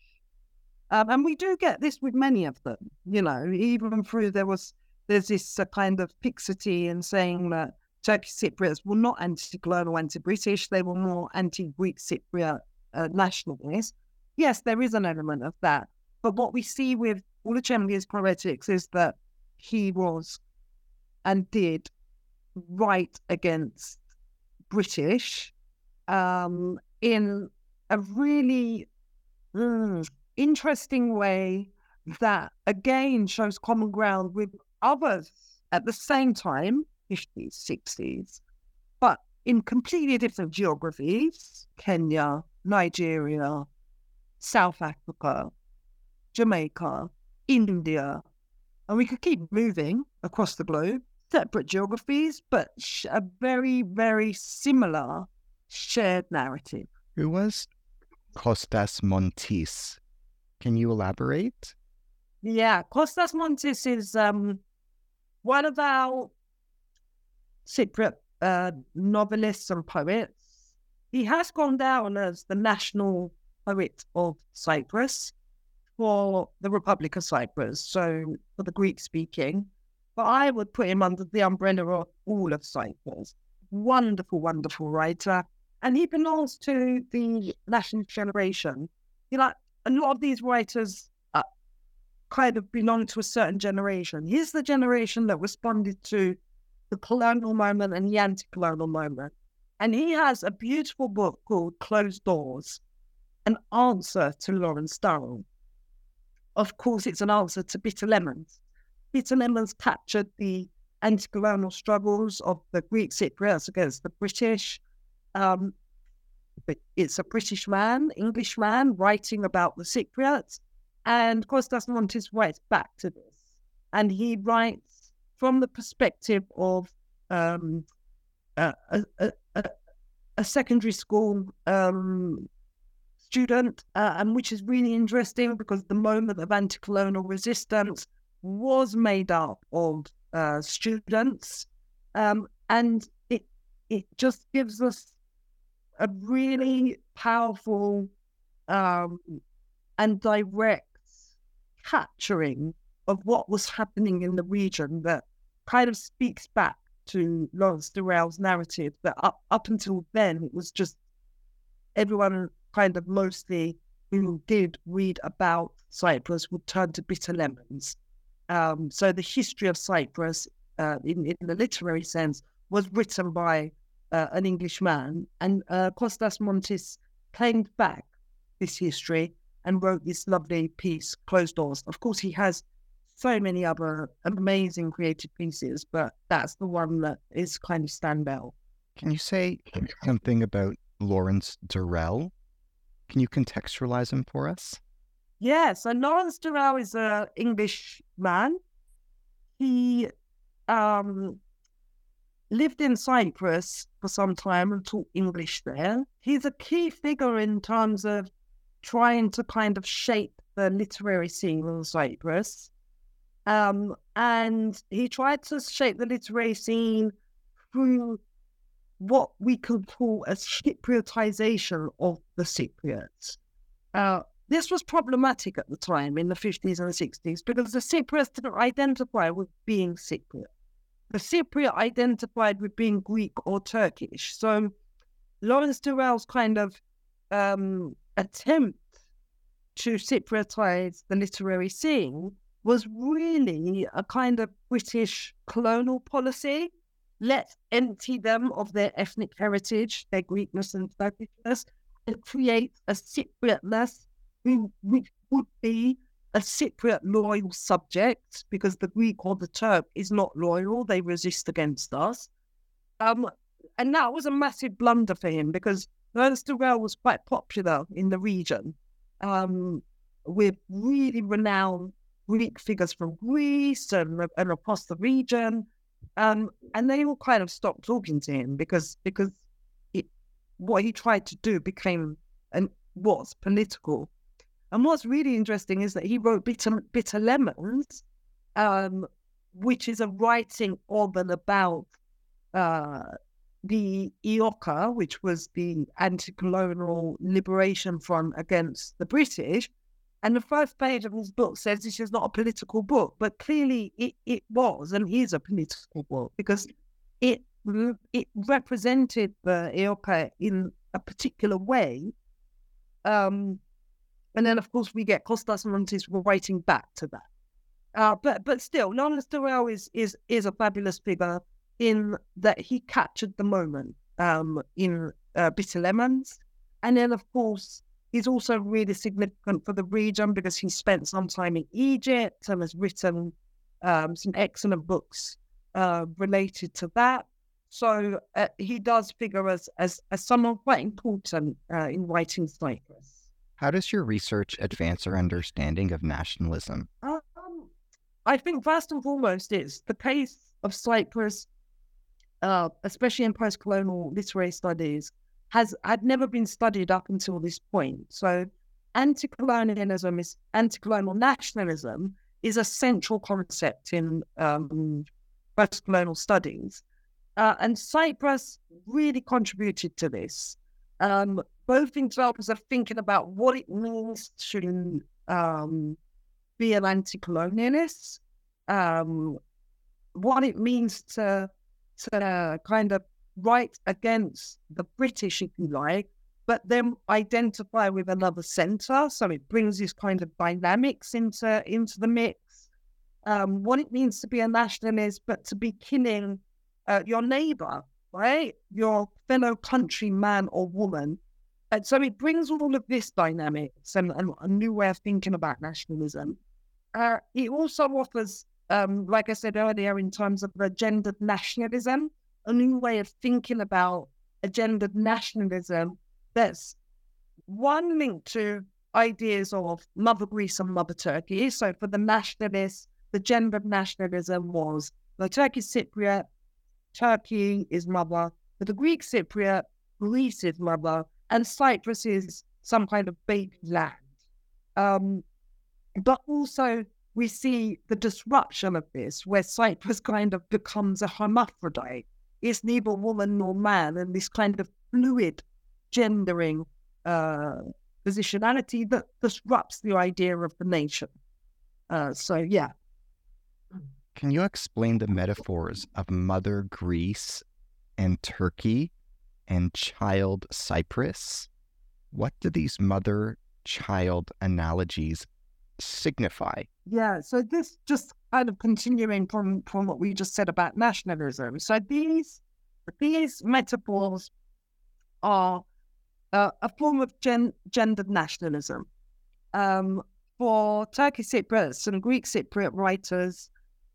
um, and we do get this with many of them, you know, even through there was, there's this uh, kind of fixity in saying that Turkish Cypriots were not anti-colonial, anti-British, they were more anti-Greek Cypriot uh, nationalists. Yes, there is an element of that. But what we see with Uluchengi's poetics is that he was and did write against British um, in a really mm, interesting way that again shows common ground with others at the same time, 50s, 60s, but in completely different geographies Kenya, Nigeria, South Africa, Jamaica, India. And we could keep moving across the globe, separate geographies, but a very, very similar shared narrative. Who was Costas Montis? Can you elaborate? Yeah, Costas Montis is um, one of our Cypriot uh, novelists and poets. He has gone down as the national poet of Cyprus for the Republic of Cyprus, so for the Greek speaking. But I would put him under the umbrella of all of Cyprus. Wonderful, wonderful writer. And he belongs to the national generation. You know, a lot of these writers uh, kind of belong to a certain generation. He's the generation that responded to the colonial moment and the anti colonial moment. And he has a beautiful book called Closed Doors, an answer to Lawrence Durrell. Of course, it's an answer to Bitter Lemons. Bitter Lemons captured the anti colonial struggles of the Greek Cypriots against the British. Um, but it's a British man, English man, writing about the Cypriots. And Costas Montis writes back to this. and he writes from the perspective of um, a, a, a, a, secondary school um, student, uh, and which is really interesting because the moment of anti-colonial resistance was made up of uh, students, um, and it it just gives us a really powerful um, and direct capturing of what was happening in the region that kind of speaks back to Lawrence Durrell's narrative that up, up until then it was just everyone kind of mostly who did read about Cyprus would turn to bitter lemons. Um, so the history of Cyprus, uh, in, in the literary sense, was written by uh, an Englishman, and uh, Kostas Montis claimed back this history and wrote this lovely piece, Closed Doors. Of course, he has so many other amazing creative pieces, but that's the one that is kind of standout. Can you say something about Lawrence Durrell? Can you contextualize him for us? Yeah, so Lawrence Durrell is an English man. He um, lived in Cyprus for some time and taught English there. He's a key figure in terms of trying to kind of shape the literary scene in Cyprus. Um, and he tried to shape the literary scene through what we could call a Cypriotization of the Cypriots. Uh, this was problematic at the time in the 50s and 60s because the Cypriots didn't identify with being Cypriot. The Cypriot identified with being Greek or Turkish. So Lawrence Durrell's kind of um, attempt to Cypriotize the literary scene was really a kind of British colonial policy. Let's empty them of their ethnic heritage, their Greekness and Turkishness, and create a Cypriotness which would be a Cypriot loyal subject because the Greek or the Turk is not loyal, they resist against us. Um, and that was a massive blunder for him because Ernst Durrell was quite popular in the region um, with really renowned Greek figures from Greece and, and across the region. Um, and they all kind of stopped talking to him because because it, what he tried to do became and was political. And what's really interesting is that he wrote Bitter, Bitter Lemons, um, which is a writing of and about uh, the EOKA, which was the anti-colonial liberation front against the British. And the first page of his book says this is not a political book, but clearly it, it was and is a political book because it it represented the EOKA in a particular way. Um, and then, of course, we get Kostas Montis writing back to that. Uh, but but still, Lawrence Durrell is is is a fabulous figure in that he captured the moment um, in uh, Bitter Lemons. And then, of course, he's also really significant for the region because he spent some time in Egypt and has written um, some excellent books uh, related to that. So uh, he does figure as, as, as someone quite important uh, in writing Cyprus. How does your research advance our understanding of nationalism? Um, I think first and foremost is the case of Cyprus uh, especially in post-colonial literary studies, has had never been studied up until this point. So, anti-colonialism is anti-colonial nationalism is a central concept in um, post-colonial studies, uh, and Cyprus really contributed to this, um, both in terms of thinking about what it means to um, be an anti-colonialist, um, what it means to to kind of write against the British, if you like, but then identify with another centre. So it brings this kind of dynamics into into the mix. Um, what it means to be a nationalist, but to be killing uh, your neighbour, right? Your fellow countryman or woman. And so it brings all of this dynamics and, and a new way of thinking about nationalism. Uh, it also offers um, like I said earlier, in terms of gendered nationalism, a new way of thinking about a gendered nationalism that's one link to ideas of Mother Greece and Mother Turkey. So for the nationalists, the gender nationalism was the Turkish Cypriot, Turkey is mother, but the Greek Cypriot, Greece is mother, and Cyprus is some kind of baby land. Um, but also, we see the disruption of this, where Cyprus kind of becomes a hermaphrodite. It's neither woman nor man, and this kind of fluid gendering uh, positionality that disrupts the idea of the nation. Uh, so, yeah. Can you explain the metaphors of Mother Greece and Turkey and Child Cyprus? What do these mother child analogies signify? Yeah, so this just kind of continuing from, from what we just said about nationalism. So these these metaphors are uh, a form of gen- gendered nationalism. Um, for Turkish Cypriots and Greek Cypriot writers,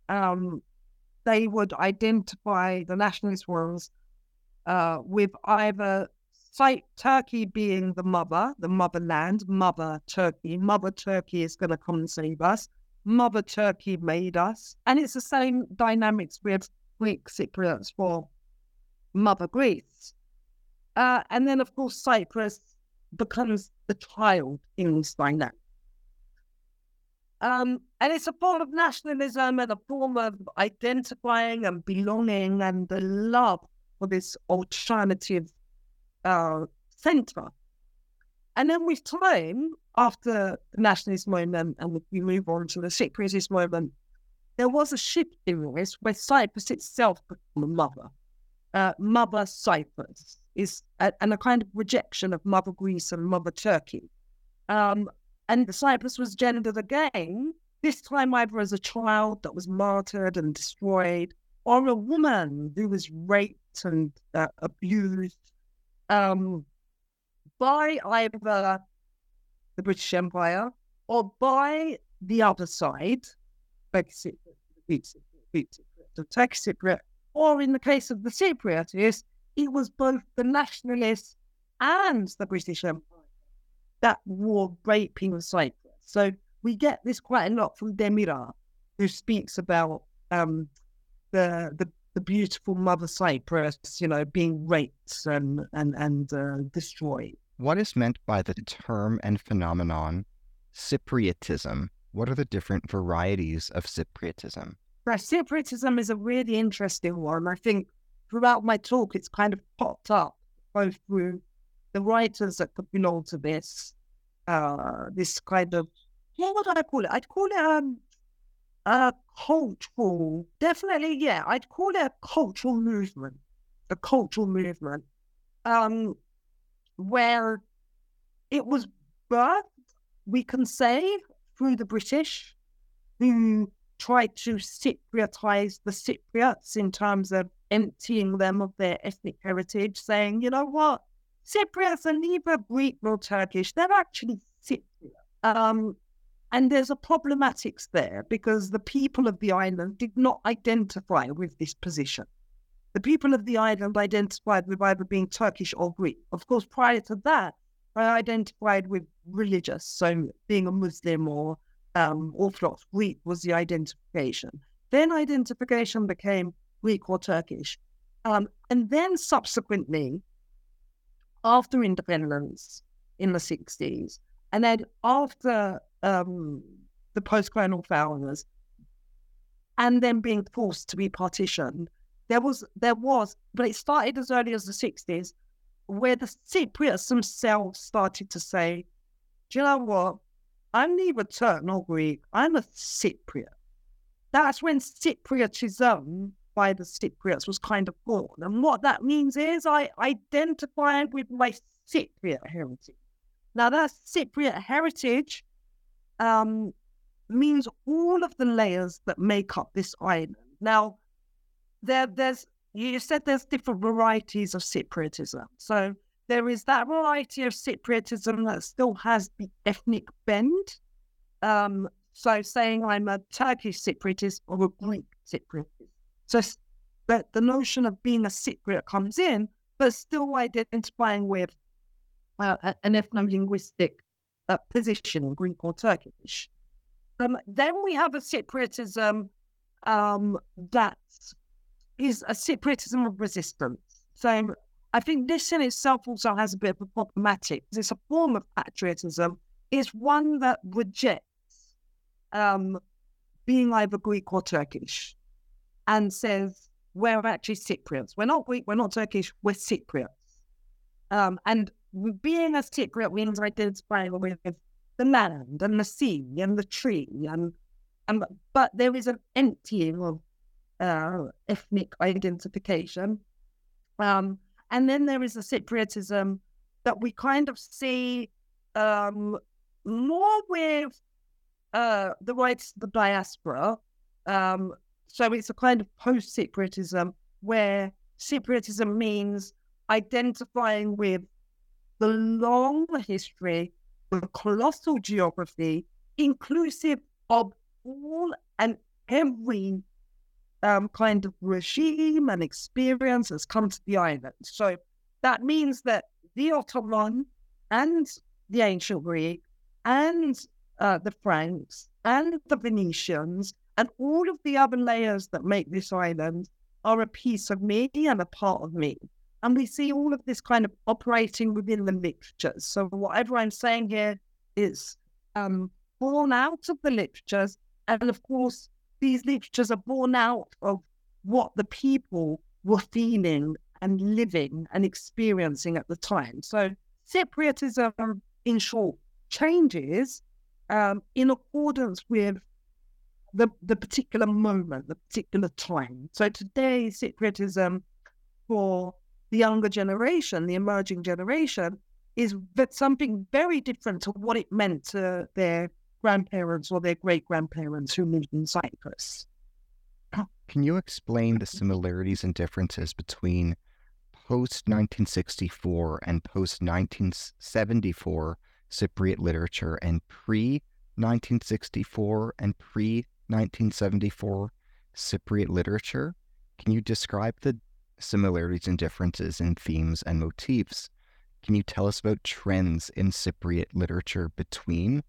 um, they would identify the nationalist ones uh, with either Turkey being the mother, the motherland, mother Turkey, mother Turkey is going to come and save us, mother Turkey made us. And it's the same dynamics we have with Greek Cypriots for mother Greece. Uh, and then, of course, Cyprus becomes the child in this dynamic. Um, and it's a form of nationalism and a form of identifying and belonging and the love for this alternative uh, center. And then with time, after the nationalist moment, and we move on to the Cypriotist moment, there was a shift in this where Cyprus itself became a mother. Uh, mother Cyprus is a, and a kind of rejection of Mother Greece and Mother Turkey. Um, and Cyprus was gendered again, this time either as a child that was martyred and destroyed, or a woman who was raped and uh, abused um, by either the British Empire or by the other side, the Turkish Cypriot, or in the case of the Cypriots, it was both the nationalists and the British Empire that were raping Cyprus. So we get this quite a lot from Demirağ, who speaks about um, the, the the beautiful mother Cyprus, you know, being raped and and and uh, destroyed. What is meant by the term and phenomenon Cypriotism? What are the different varieties of Cypriotism? Right, Cypriotism is a really interesting one. I think throughout my talk, it's kind of popped up both through the writers that could belong to this, uh, this kind of what would I call it? I'd call it um, a cultural, definitely, yeah, I'd call it a cultural movement, a cultural movement, um, where it was birthed, we can say, through the British, who tried to Cypriotize the Cypriots in terms of emptying them of their ethnic heritage, saying, you know what, Cypriots are neither Greek nor Turkish, they're actually Cypriot. Um, and there's a problematics there because the people of the island did not identify with this position. The people of the island identified with either being Turkish or Greek. Of course, prior to that, they identified with religious, so being a Muslim or um, Orthodox Greek was the identification. Then identification became Greek or Turkish. Um, and then subsequently, after independence in the 60s, and then after um, the post-colonial founders, and then being forced to be partitioned. There was, there was, but it started as early as the 60s, where the Cypriots themselves started to say, do you know what? I'm neither Turk nor Greek. I'm a Cypriot. That's when Cypriotism by the Cypriots was kind of born. And what that means is I identify with my Cypriot heritage. Now, that Cypriot heritage um, means all of the layers that make up this island. Now, there, there's you said there's different varieties of Cypriotism. So there is that variety of Cypriotism that still has the ethnic bend. Um, so saying I'm a Turkish Cypriotist or a Greek Cypriotist. So but the notion of being a Cypriot comes in, but still identifying with uh, an ethno-linguistic uh, position, Greek or Turkish. Um, then we have a Cypriotism um, that is a Cypriotism of resistance. So I think this in itself also has a bit of a problematic. It's a form of patriotism. It's one that rejects um, being either Greek or Turkish and says, we're actually Cypriots. We're not Greek, we're not Turkish, we're Cypriots. Um, and being a Cypriot means identifying with the land and the sea and the tree and and but there is an emptying of uh, ethnic identification. Um, and then there is a Cypriotism that we kind of see um, more with uh, the rights of the diaspora. Um, so it's a kind of post Cypriotism where Cypriotism means identifying with the long history, the colossal geography, inclusive of all and every um, kind of regime and experience has come to the island. So that means that the Ottoman and the ancient Greek and uh, the Franks and the Venetians and all of the other layers that make this island are a piece of me and a part of me. And we see all of this kind of operating within the literatures. So whatever I'm saying here is um, born out of the literatures. And of course, these literatures are born out of what the people were feeling and living and experiencing at the time. So Cypriotism, in short, changes um, in accordance with the, the particular moment, the particular time. So today, Cypriotism for the younger generation, the emerging generation, is something very different to what it meant to their grandparents or their great grandparents who lived in Cyprus. Can you explain the similarities and differences between post 1964 and post 1974 Cypriot literature and pre 1964 and pre 1974 Cypriot literature? Can you describe the similarities and differences in themes and motifs? Can you tell us about trends in Cypriot literature between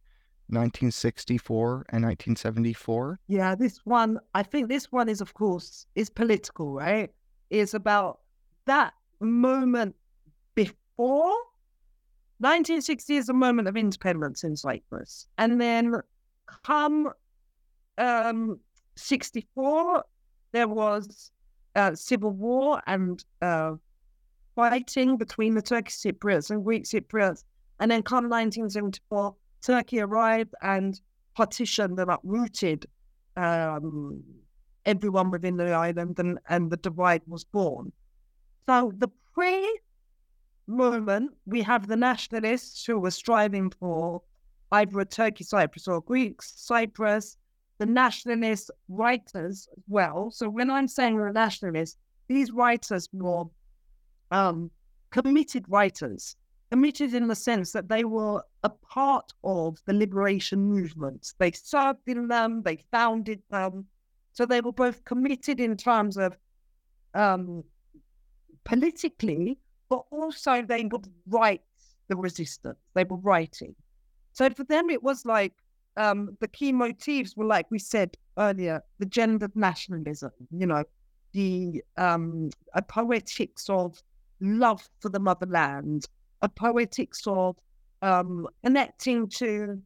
1964 and 1974? Yeah, this one, I think this one is, of course, is political, right? It's about that moment before 1960 is a moment of independence in Cyprus. And then come um, 64, there was uh, civil war and uh, fighting between the Turkish Cypriots and Greek Cypriots. And then come 1974, Turkey arrived and partitioned and uprooted um, everyone within the island, and, and the divide was born. So the pre moment, we have the nationalists who were striving for either a Turkey Cyprus or Greek Cyprus, the nationalist writers as well. So when I'm saying the nationalists, these writers were um, committed writers committed in the sense that they were a part of the liberation movements. They served in them, they founded them. So they were both committed in terms of um, politically, but also they would write the resistance. They were writing. So for them, it was like um, the key motifs were, like we said earlier, the gendered nationalism, you know, the um, a poetics of love for the motherland, a poetics of um, connecting to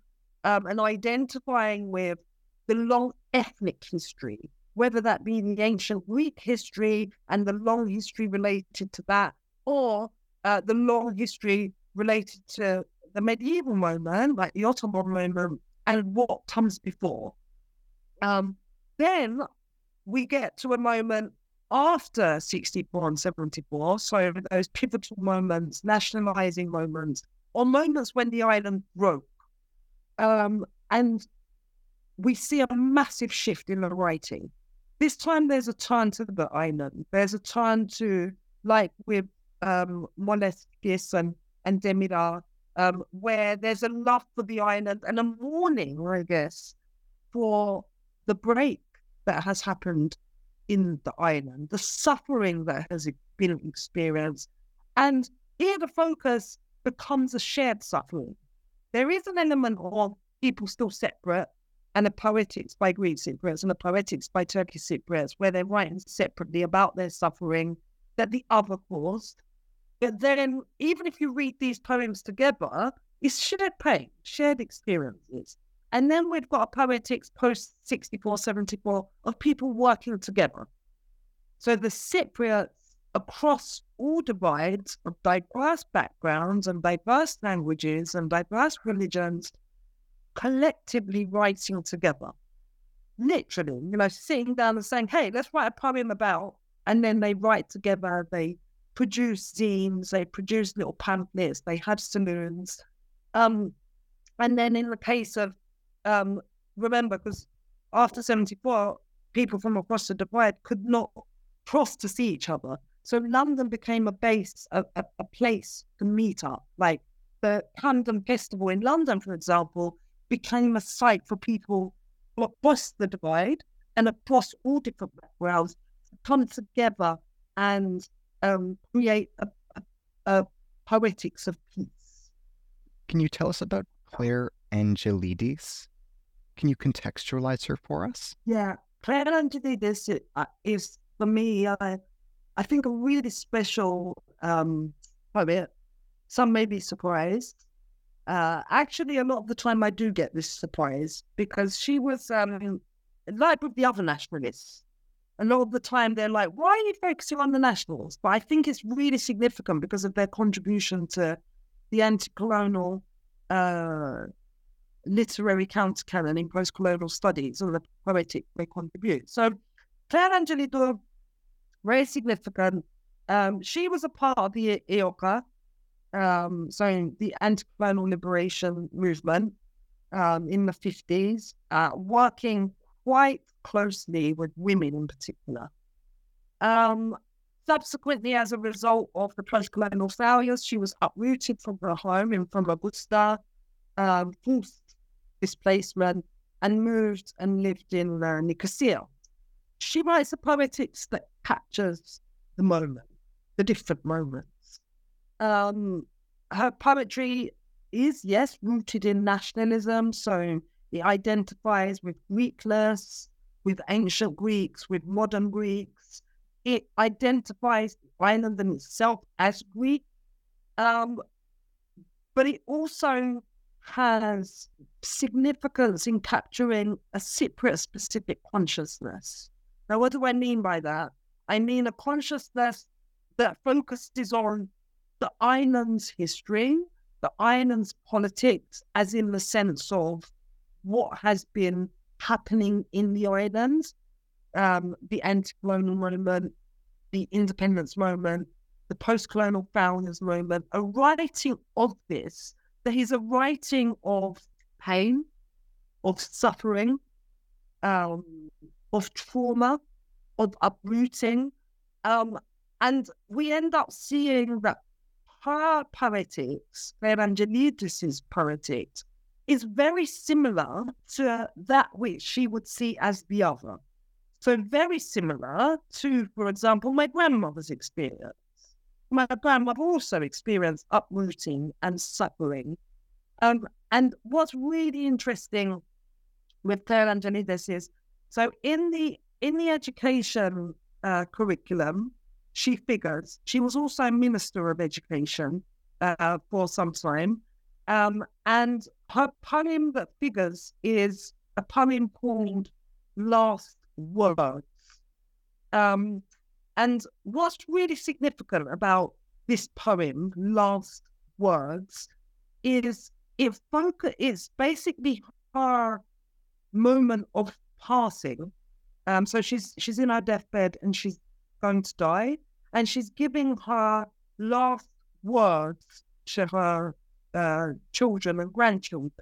um, and identifying with the long ethnic history, whether that be the ancient Greek history and the long history related to that, or uh, the long history related to the medieval moment, like the Ottoman moment, and what comes before. Um, then we get to a moment after 64 and 74, so those pivotal moments, nationalizing moments, or moments when the island broke. Um, and we see a massive shift in the writing. This time there's a turn to the island. There's a turn to, like with um, Moleskis and, and Demirağ, um, where there's a love for the island and a mourning, I guess, for the break that has happened in the island, the suffering that has been experienced. And here the focus becomes a shared suffering. There is an element of people still separate, and a poetics by Greek Cypriots and a poetics by Turkish Cypriots, where they're writing separately about their suffering that the other caused. Then, even if you read these poems together, it's shared pain, shared experiences. And then we've got a poetics post 64, 74 of people working together. So the Cypriots across all divides of diverse backgrounds and diverse languages and diverse religions collectively writing together. Literally, you know, sitting down and saying, hey, let's write a poem about, and then they write together, they produce zines, they produce little pamphlets, they have saloons. Um, and then in the case of, um, remember, because after 74, people from across the divide could not cross to see each other. So London became a base, a, a, a place to meet up. Like the Camden Festival in London, for example, became a site for people across the divide and across all different backgrounds to come together and um, create a, a, a, poetics of peace. Can you tell us about Claire Angelides? Can you contextualize her for us? Yeah, Claire Angelides is, uh, is for me, uh, I think a really special um, poet. Some may be surprised. Uh, actually, a lot of the time I do get this surprise because she was um, like with the other nationalists. A lot of the time they're like, why are you focusing on the nationals? But I think it's really significant because of their contribution to the anti colonial uh, literary countercanon in post colonial studies and the poetic they contribute. So, Claire Angelides very significant. Um, she was a part of the EOKA, um, so the anti-colonial liberation movement um, in the 50s, uh, working quite closely with women in particular. Um, subsequently, as a result of the post-colonial failures, she was uprooted from her home in Famagusta, um, forced displacement, and moved and lived in uh, Nicosia. She writes a poetics that captures the moment, the different moments. Um, her poetry is, yes, rooted in nationalism. So it identifies with Greekness, with ancient Greeks, with modern Greeks. It identifies the island itself as Greek. Um, but it also has significance in capturing a Cypriot specific consciousness. Now, what do I mean by that? I mean a consciousness that focuses on the island's history, the island's politics, as in the sense of what has been happening in the islands, um, the anti-colonial moment, the independence moment, the post-colonial founders moment, a writing of this that is a writing of pain, of suffering, um, of trauma, of uprooting. Um, and we end up seeing that her poetics, Evangelides' poetics, is very similar to that which she would see as the other. So very similar to, for example, my grandmother's experience. My grandmother also experienced uprooting and suffering. Um, and what's really interesting with Claire Angelides is, so in the in the education uh, curriculum, she figures. She was also a minister of education uh, for some time. Um, and her poem that figures is a poem called Last Words. Um, and what's really significant about this poem, Last Words, is it focus, it's basically her moment of passing um, so she's she's in her deathbed and she's going to die, and she's giving her last words to her uh, children and grandchildren,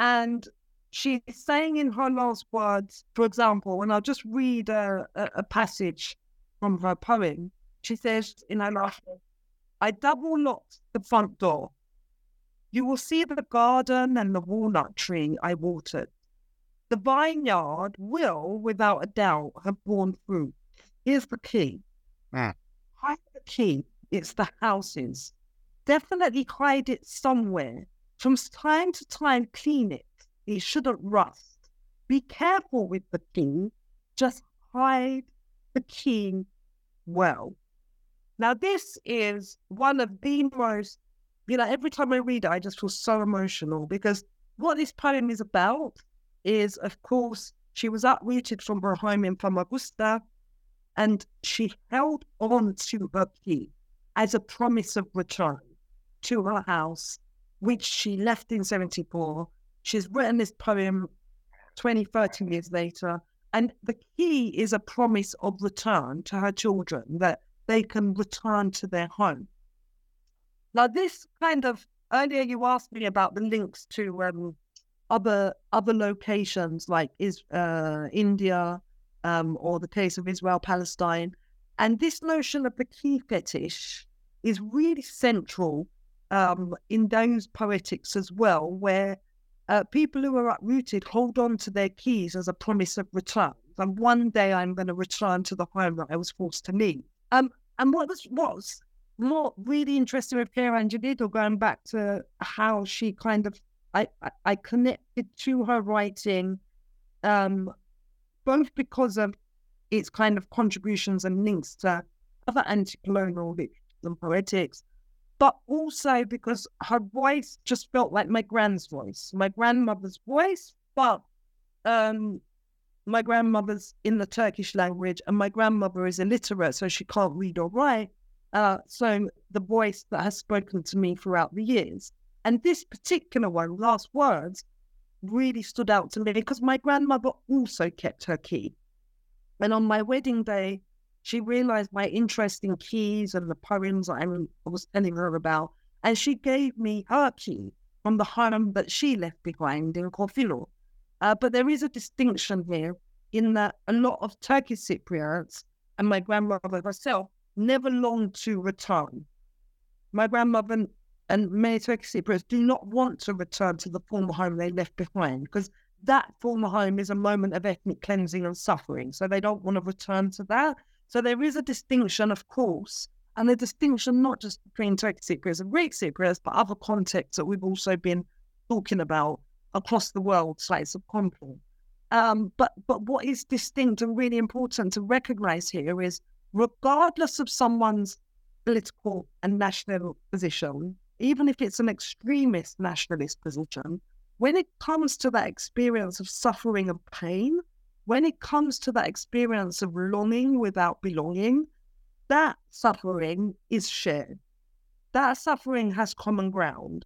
and she's saying in her last words, for example, and I'll just read a, a, a passage from her poem. She says in her last words, I double locked the front door. You will see the garden and the walnut tree I watered the vineyard will, without a doubt, have borne fruit. Here's the key. Mm. Hide the key. It's the houses. Definitely hide it somewhere. From time to time, clean it. It shouldn't rust. be careful with the key, just hide the key well. Now, this is one of the most, you know, every time I read it, I just feel so emotional because what this poem is about is, of course, she was uprooted from her home in Famagusta and she held on to her key as a promise of return to her house, which she left in 74. She's written this poem 20, 30 years later. And the key is a promise of return to her children that they can return to their home. Now, this kind of earlier you asked me about the links to um, other other locations like is uh, India um, or the case of Israel Palestine, and this notion of the key fetish is really central um, in those poetics as well, where uh, people who are uprooted hold on to their keys as a promise of return. And one day I'm going to return to the home that I was forced to leave. Um, and what was what's more really interesting with Piera Angelidou, going back to how she kind of I, I, I connected to her writing, um, both because of its kind of contributions and links to other anti-colonial and poetics, but also because her voice just felt like my grand's voice, my grandmother's voice, but um, my grandmother's in the Turkish language, and my grandmother is illiterate, so she can't read or write. Uh, so the voice that has spoken to me throughout the years. And this particular one, Last Words, really stood out to me because my grandmother also kept her key. And on my wedding day, she realized my interest in keys and the poems I was telling her about. And she gave me her key from the home that she left behind in Corfilo. Uh, but there is a distinction here in that a lot of Turkish Cypriots and my grandmother herself never longed to return. My grandmother and many Turkish Cypriots do not want to return to the former home they left behind because that former home is a moment of ethnic cleansing and suffering. So they don't want to return to that. So there is a distinction, of course, and a distinction not just between Turkish Cypriots and Greek Cypriots, but other contexts that we've also been talking about across the world, sites of conflict. Um, but but what is distinct and really important to recognize here is, regardless of someone's political and national position, even if it's an extremist nationalist position, when it comes to that experience of suffering and pain, when it comes to that experience of longing without belonging, that suffering is shared. That suffering has common ground.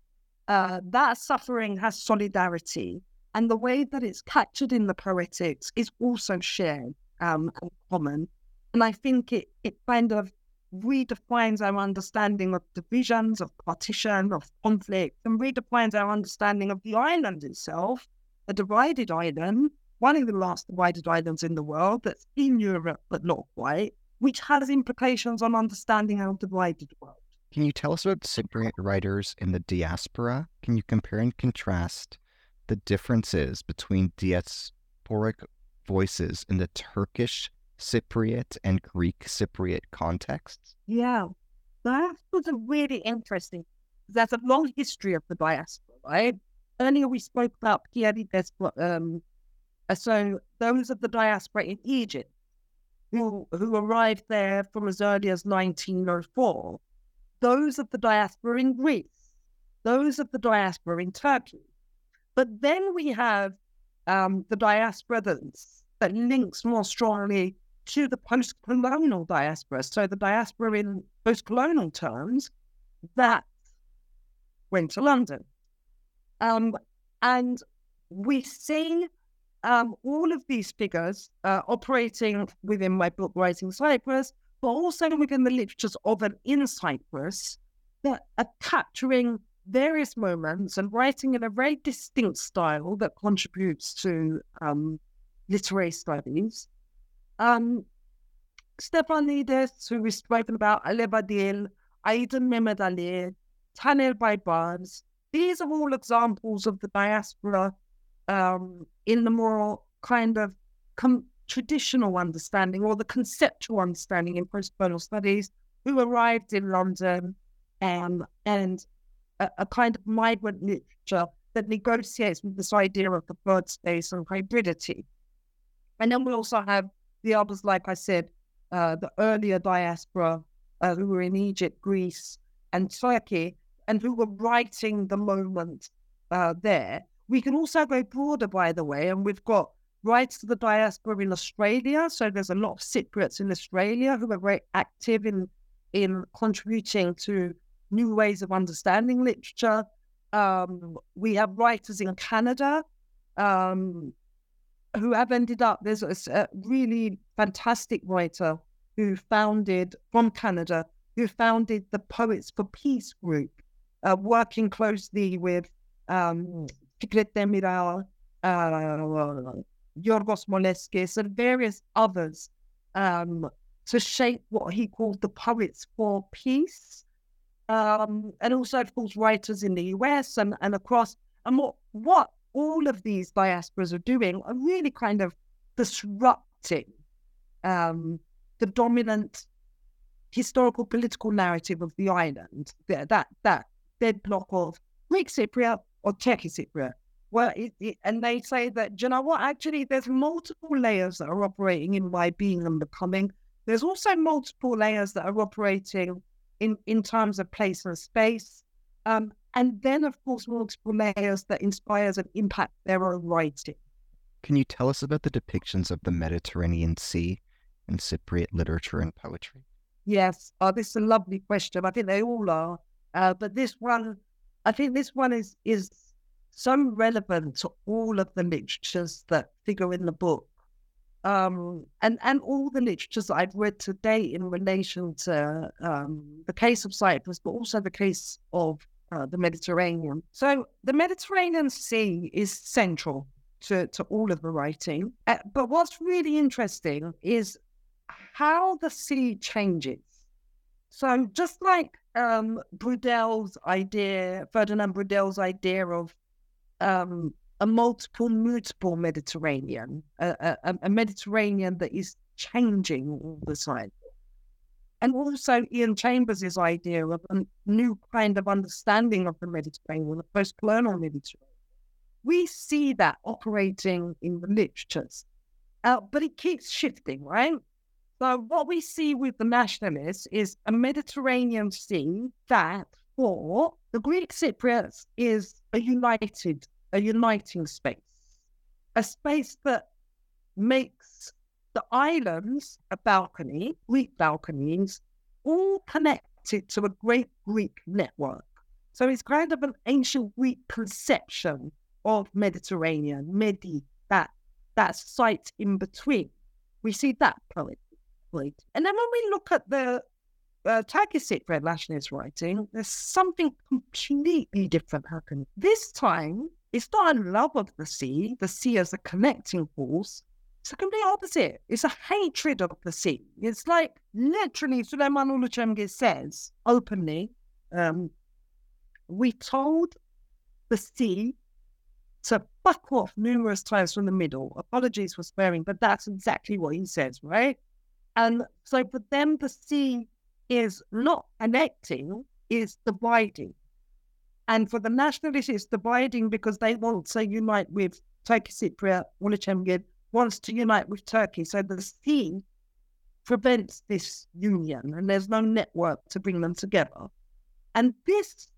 Uh, that suffering has solidarity. And the way that it's captured in the poetics is also shared um, and common. And I think it, it kind of redefines our understanding of divisions, of partition, of conflict, and redefines our understanding of the island itself, a divided island, one of the last divided islands in the world that's in Europe but not quite, which has implications on understanding our divided world. Can you tell us about Cypriot writers in the diaspora? Can you compare and contrast the differences between diasporic voices in the Turkish Cypriot and Greek Cypriot contexts? Yeah, that was a really interesting. There's a long history of the diaspora, right? Earlier we spoke about Pierides, um, so those of the diaspora in Egypt who who arrived there from as early as 1904, those of the diaspora in Greece, those of the diaspora in Turkey. But then we have um, the diaspora that links more strongly to the post colonial diaspora. So the diaspora in post colonial terms that went to London. Um, and we see um, all of these figures uh, operating within my book, Writing Cyprus, but also within the literatures of and in Cyprus that are capturing various moments and writing in a very distinct style that contributes to um, literary studies. Um, Stefanides, who we've spoken about, Alev Adil, Aydın Mehmet Ali, Taner Baybars, these are all examples of the diaspora um, in the more kind of com- traditional understanding or the conceptual understanding in postcolonial studies who arrived in London um, and a, a kind of migrant literature that negotiates with this idea of the third space and hybridity. And then we also have the others, like I said, uh, the earlier diaspora uh, who were in Egypt, Greece, and Turkey, and who were writing the moment uh, there. We can also go broader, by the way, and we've got rights to the diaspora in Australia. So there's a lot of Cypriots in Australia who are very active in in contributing to new ways of understanding literature. Um, we have writers in Canada um, who have ended up. There's a, really fantastic writer who founded from Canada who founded the Poets for Peace group, uh, working closely with um, Fikret Demirağ, uh, Yorgos Moleskis, and various others um, to shape what he called the Poets for Peace. Um, and also, of course, writers in the US and, and across. And what, what all of these diasporas are doing are really kind of disrupting um, the dominant historical political narrative of the island, that that, that deadlock of Greek Cypriot or Turkish Cypriot. Well, it, it, and they say that, you know what, actually, there's multiple layers that are operating in my being and becoming. There's also multiple layers that are operating in, in terms of place and space. Um, and then, of course, multiple layers that inspires and impact their own writing. Can you tell us about the depictions of the Mediterranean Sea in Cypriot literature and poetry? Yes. Oh, this is a lovely question. I think they all are. Uh, but this one, I think this one is is so relevant to all of the literatures that figure in the book. Um, and, and all the literatures I've read today in relation to um, the case of Cyprus, but also the case of uh, the Mediterranean. So the Mediterranean Sea is central to, to all of the writing. Uh, but what's really interesting is how the sea changes. So just like um, Braudel's idea, Ferdinand Braudel's idea of um, a multiple, mutable Mediterranean, a, a, a, Mediterranean that is changing all the time. And also Ian Chambers' idea of a new kind of understanding of the Mediterranean, the post-colonial Mediterranean. We see that operating in the literatures, uh, but it keeps shifting, right? So what we see with the nationalists is a Mediterranean sea that for the Greek Cypriots is a united, a uniting space, a space that makes the islands a balcony, Greek balconies, all connected to a great Greek network. So it's kind of an ancient Greek conception of Mediterranean, Medi, that that site in between. We see that poet and then when we look at the uh, Turkish Cypriot nationalist writing, there's something completely different happening. This time, it's not a love of the sea, the sea as a connecting force. It's the complete opposite. It's a hatred of the sea. It's like literally, Süleyman Ulucemgi says openly, um, we told the sea to fuck off numerous times from the middle. Apologies for swearing, but that's exactly what he says, right? And so for them, the sea is not connecting, is dividing. And for the nationalists, it's dividing because they want to unite with Turkey Cypriot, Ulucemgi wants to unite with Turkey. So the sea prevents this union and there's no network to bring them together. And this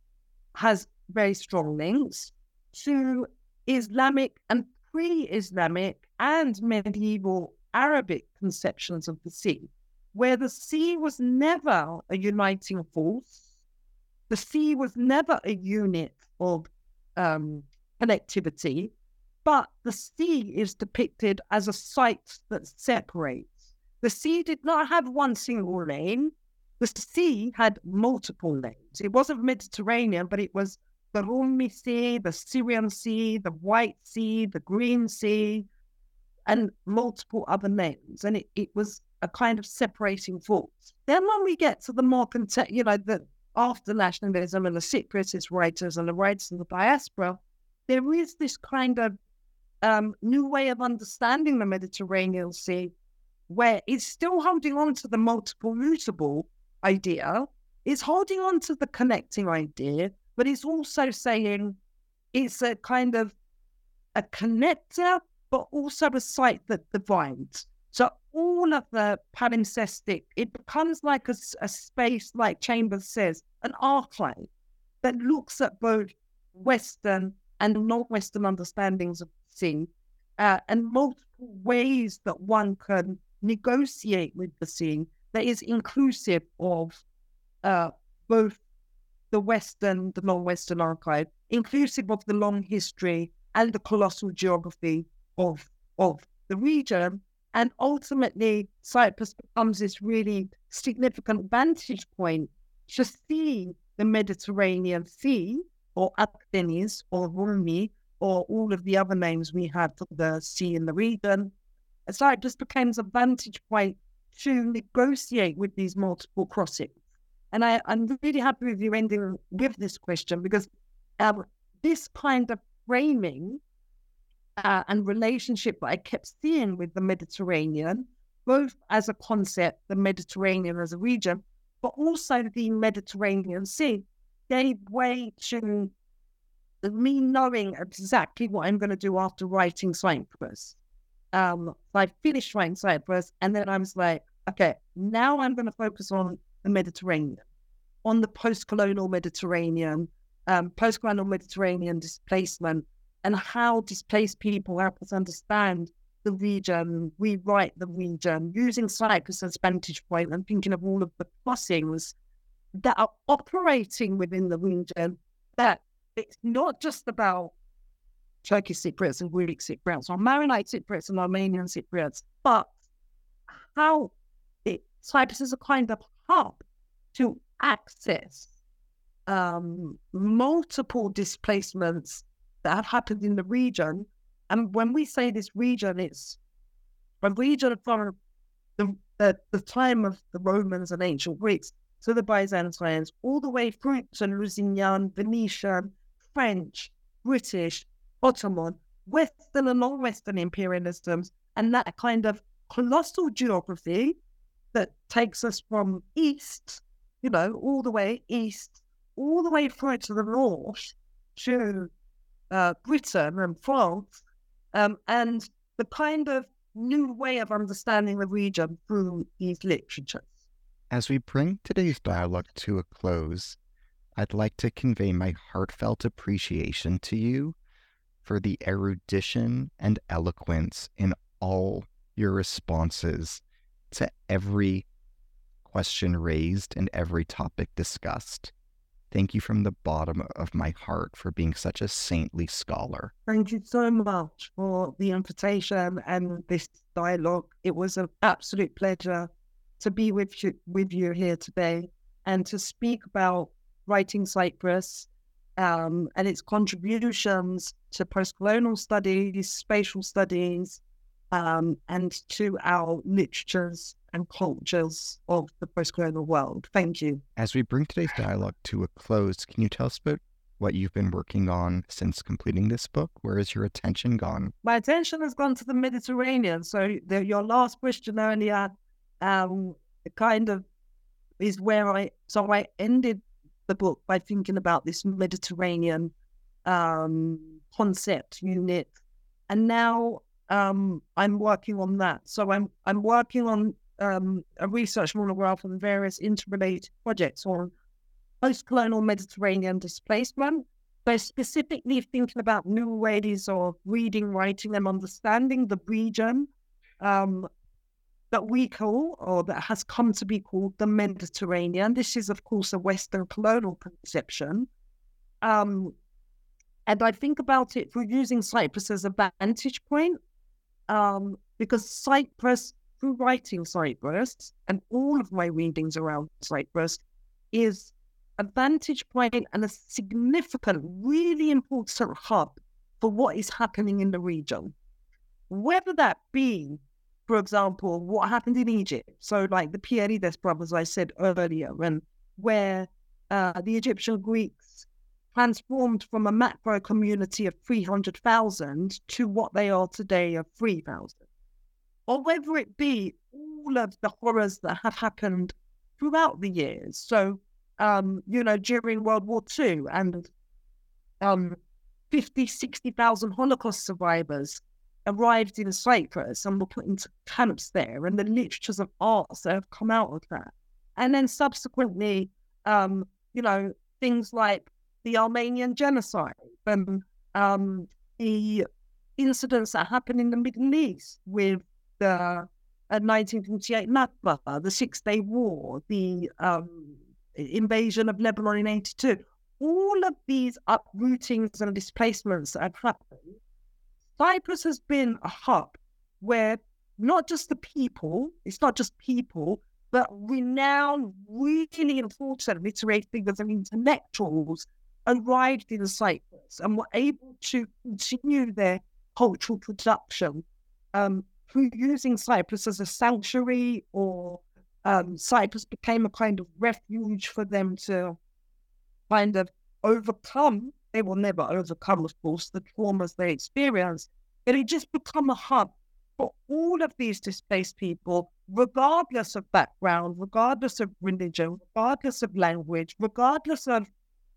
has very strong links to Islamic and pre Islamic and medieval Arabic conceptions of the sea, where the sea was never a uniting force, the sea was never a unit of um, connectivity, but the sea is depicted as a site that separates. The sea did not have one single lane. The sea had multiple lanes. It wasn't Mediterranean, but it was the Rumi Sea, the Syrian Sea, the White Sea, the Green Sea, and multiple other names. And it, it was a kind of separating force. Then when we get to the more, content, you know, the after nationalism and the Cypriotist writers and the writers in the diaspora, there is this kind of um, new way of understanding the Mediterranean Sea where it's still holding on to the multiple mutable idea, it's holding on to the connecting idea, but it's also saying it's a kind of a connector, but also a site that divides. So all of the palimpsestic, it becomes like a, a space, like Chambers says, an archive that looks at both Western and non-Western understandings of the scene uh, and multiple ways that one can negotiate with the scene that is inclusive of uh, both the Western, the non-Western archive, inclusive of the long history and the colossal geography of of the region. And ultimately, Cyprus becomes this really significant vantage point to see the Mediterranean Sea, or Athenes, or Rumi, or all of the other names we had for the sea in the region. Cyprus becomes a vantage point to negotiate with these multiple crossings. And I, am really happy with you ending with this question because um, this kind of framing uh, and relationship that I kept seeing with the Mediterranean, both as a concept, the Mediterranean as a region, but also the Mediterranean Sea, gave way to me knowing exactly what I'm going to do after writing Cyprus. Um, I finished writing Cyprus, and then I was like, okay, now I'm going to focus on the Mediterranean, on the post-colonial Mediterranean, um, post-colonial Mediterranean displacement, and how displaced people help us understand the region, rewrite the region, using Cyprus as vantage point and thinking of all of the crossings that are operating within the region. That it's not just about Turkish Cypriots and Greek Cypriots or Maronite Cypriots and Armenian Cypriots, but how it, Cyprus is a kind of hub to access um, multiple displacements that happened in the region. And when we say this region, it's a region from the, the, the time of the Romans and ancient Greeks to the Byzantines, all the way through to Lusignan, Venetian, French, British, Ottoman, Western and non-Western imperialisms, and that kind of colossal geography that takes us from east, you know, all the way east, all the way through to the north to uh, Britain and France, um, and the kind of new way of understanding the region through these literatures. As we bring today's dialogue to a close, I'd like to convey my heartfelt appreciation to you for the erudition and eloquence in all your responses to every question raised and every topic discussed. Thank you from the bottom of my heart for being such a saintly scholar. Thank you so much for the invitation and this dialogue. It was an absolute pleasure to be with you, with you here today and to speak about writing Cyprus um, and its contributions to post-colonial studies, spatial studies, um, and to our literatures and cultures of the post-colonial world. Thank you. As we bring today's dialogue to a close, can you tell us about what you've been working on since completing this book? Where has your attention gone? My attention has gone to the Mediterranean. So the, your last question earlier, um, kind of is where I so I ended the book by thinking about this Mediterranean um, concept unit, and now um, I'm working on that. So I'm I'm working on um, a research monograph on various interrelated projects on post-colonial Mediterranean displacement. So specifically thinking about new ways of reading, writing, and understanding the region um, that we call, or that has come to be called, the Mediterranean. This is, of course, a Western colonial conception. Um, and I think about it for using Cyprus as a vantage point, um, because Cyprus through writing Cyprus and all of my readings around Cyprus is a vantage point and a significant, really important hub for what is happening in the region. Whether that be, for example, what happened in Egypt. So, like the Pierides brothers, I said earlier, and where uh, the Egyptian Greeks transformed from a macro community of 300,000 to what they are today of 3,000 or whether it be all of the horrors that have happened throughout the years. So, um, you know, during World War II and um, 50, 60,000 Holocaust survivors arrived in Cyprus and were put into camps there, and the literatures of arts that have come out of that. And then subsequently, um, you know, things like the Armenian genocide and um, the incidents that happened in the Middle East with the 1948 Nakba, the Six Day War, the um, invasion of Lebanon in 82. All of these uprootings and displacements that have happened, Cyprus has been a hub where not just the people, it's not just people, but renowned, really important literary figures and intellectuals arrived in Cyprus and were able to continue their cultural production um, through using Cyprus as a sanctuary or um, Cyprus became a kind of refuge for them to kind of overcome. They will never overcome, of course, the traumas they experience, but it just become a hub for all of these displaced people, regardless of background, regardless of religion, regardless of language, regardless of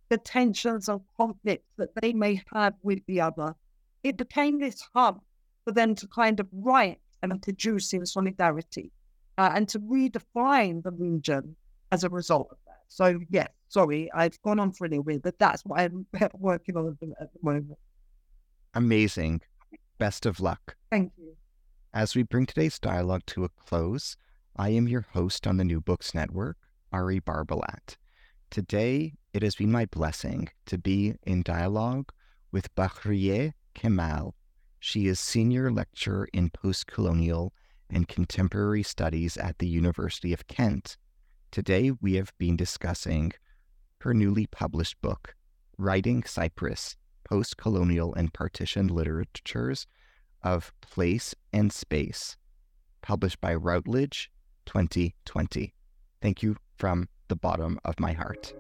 the tensions and conflicts that they may have with the other. It became this hub for them to kind of write and producing solidarity uh, and to redefine the region as a result of that. So, yes, sorry, I've gone on for a little bit, but that's what I'm working on at the, at the moment. Amazing. Best of luck. Thank you. As we bring today's dialogue to a close, I am your host on the New Books Network, Ari Barbalat. Today, it has been my blessing to be in dialogue with Bahriye Kemal. She is senior lecturer in post-colonial and contemporary studies at the University of Kent. Today, we have been discussing her newly published book, Writing Cyprus Postcolonial and Partitioned Literatures of Place and Space, published by Routledge 2020. Thank you from the bottom of my heart.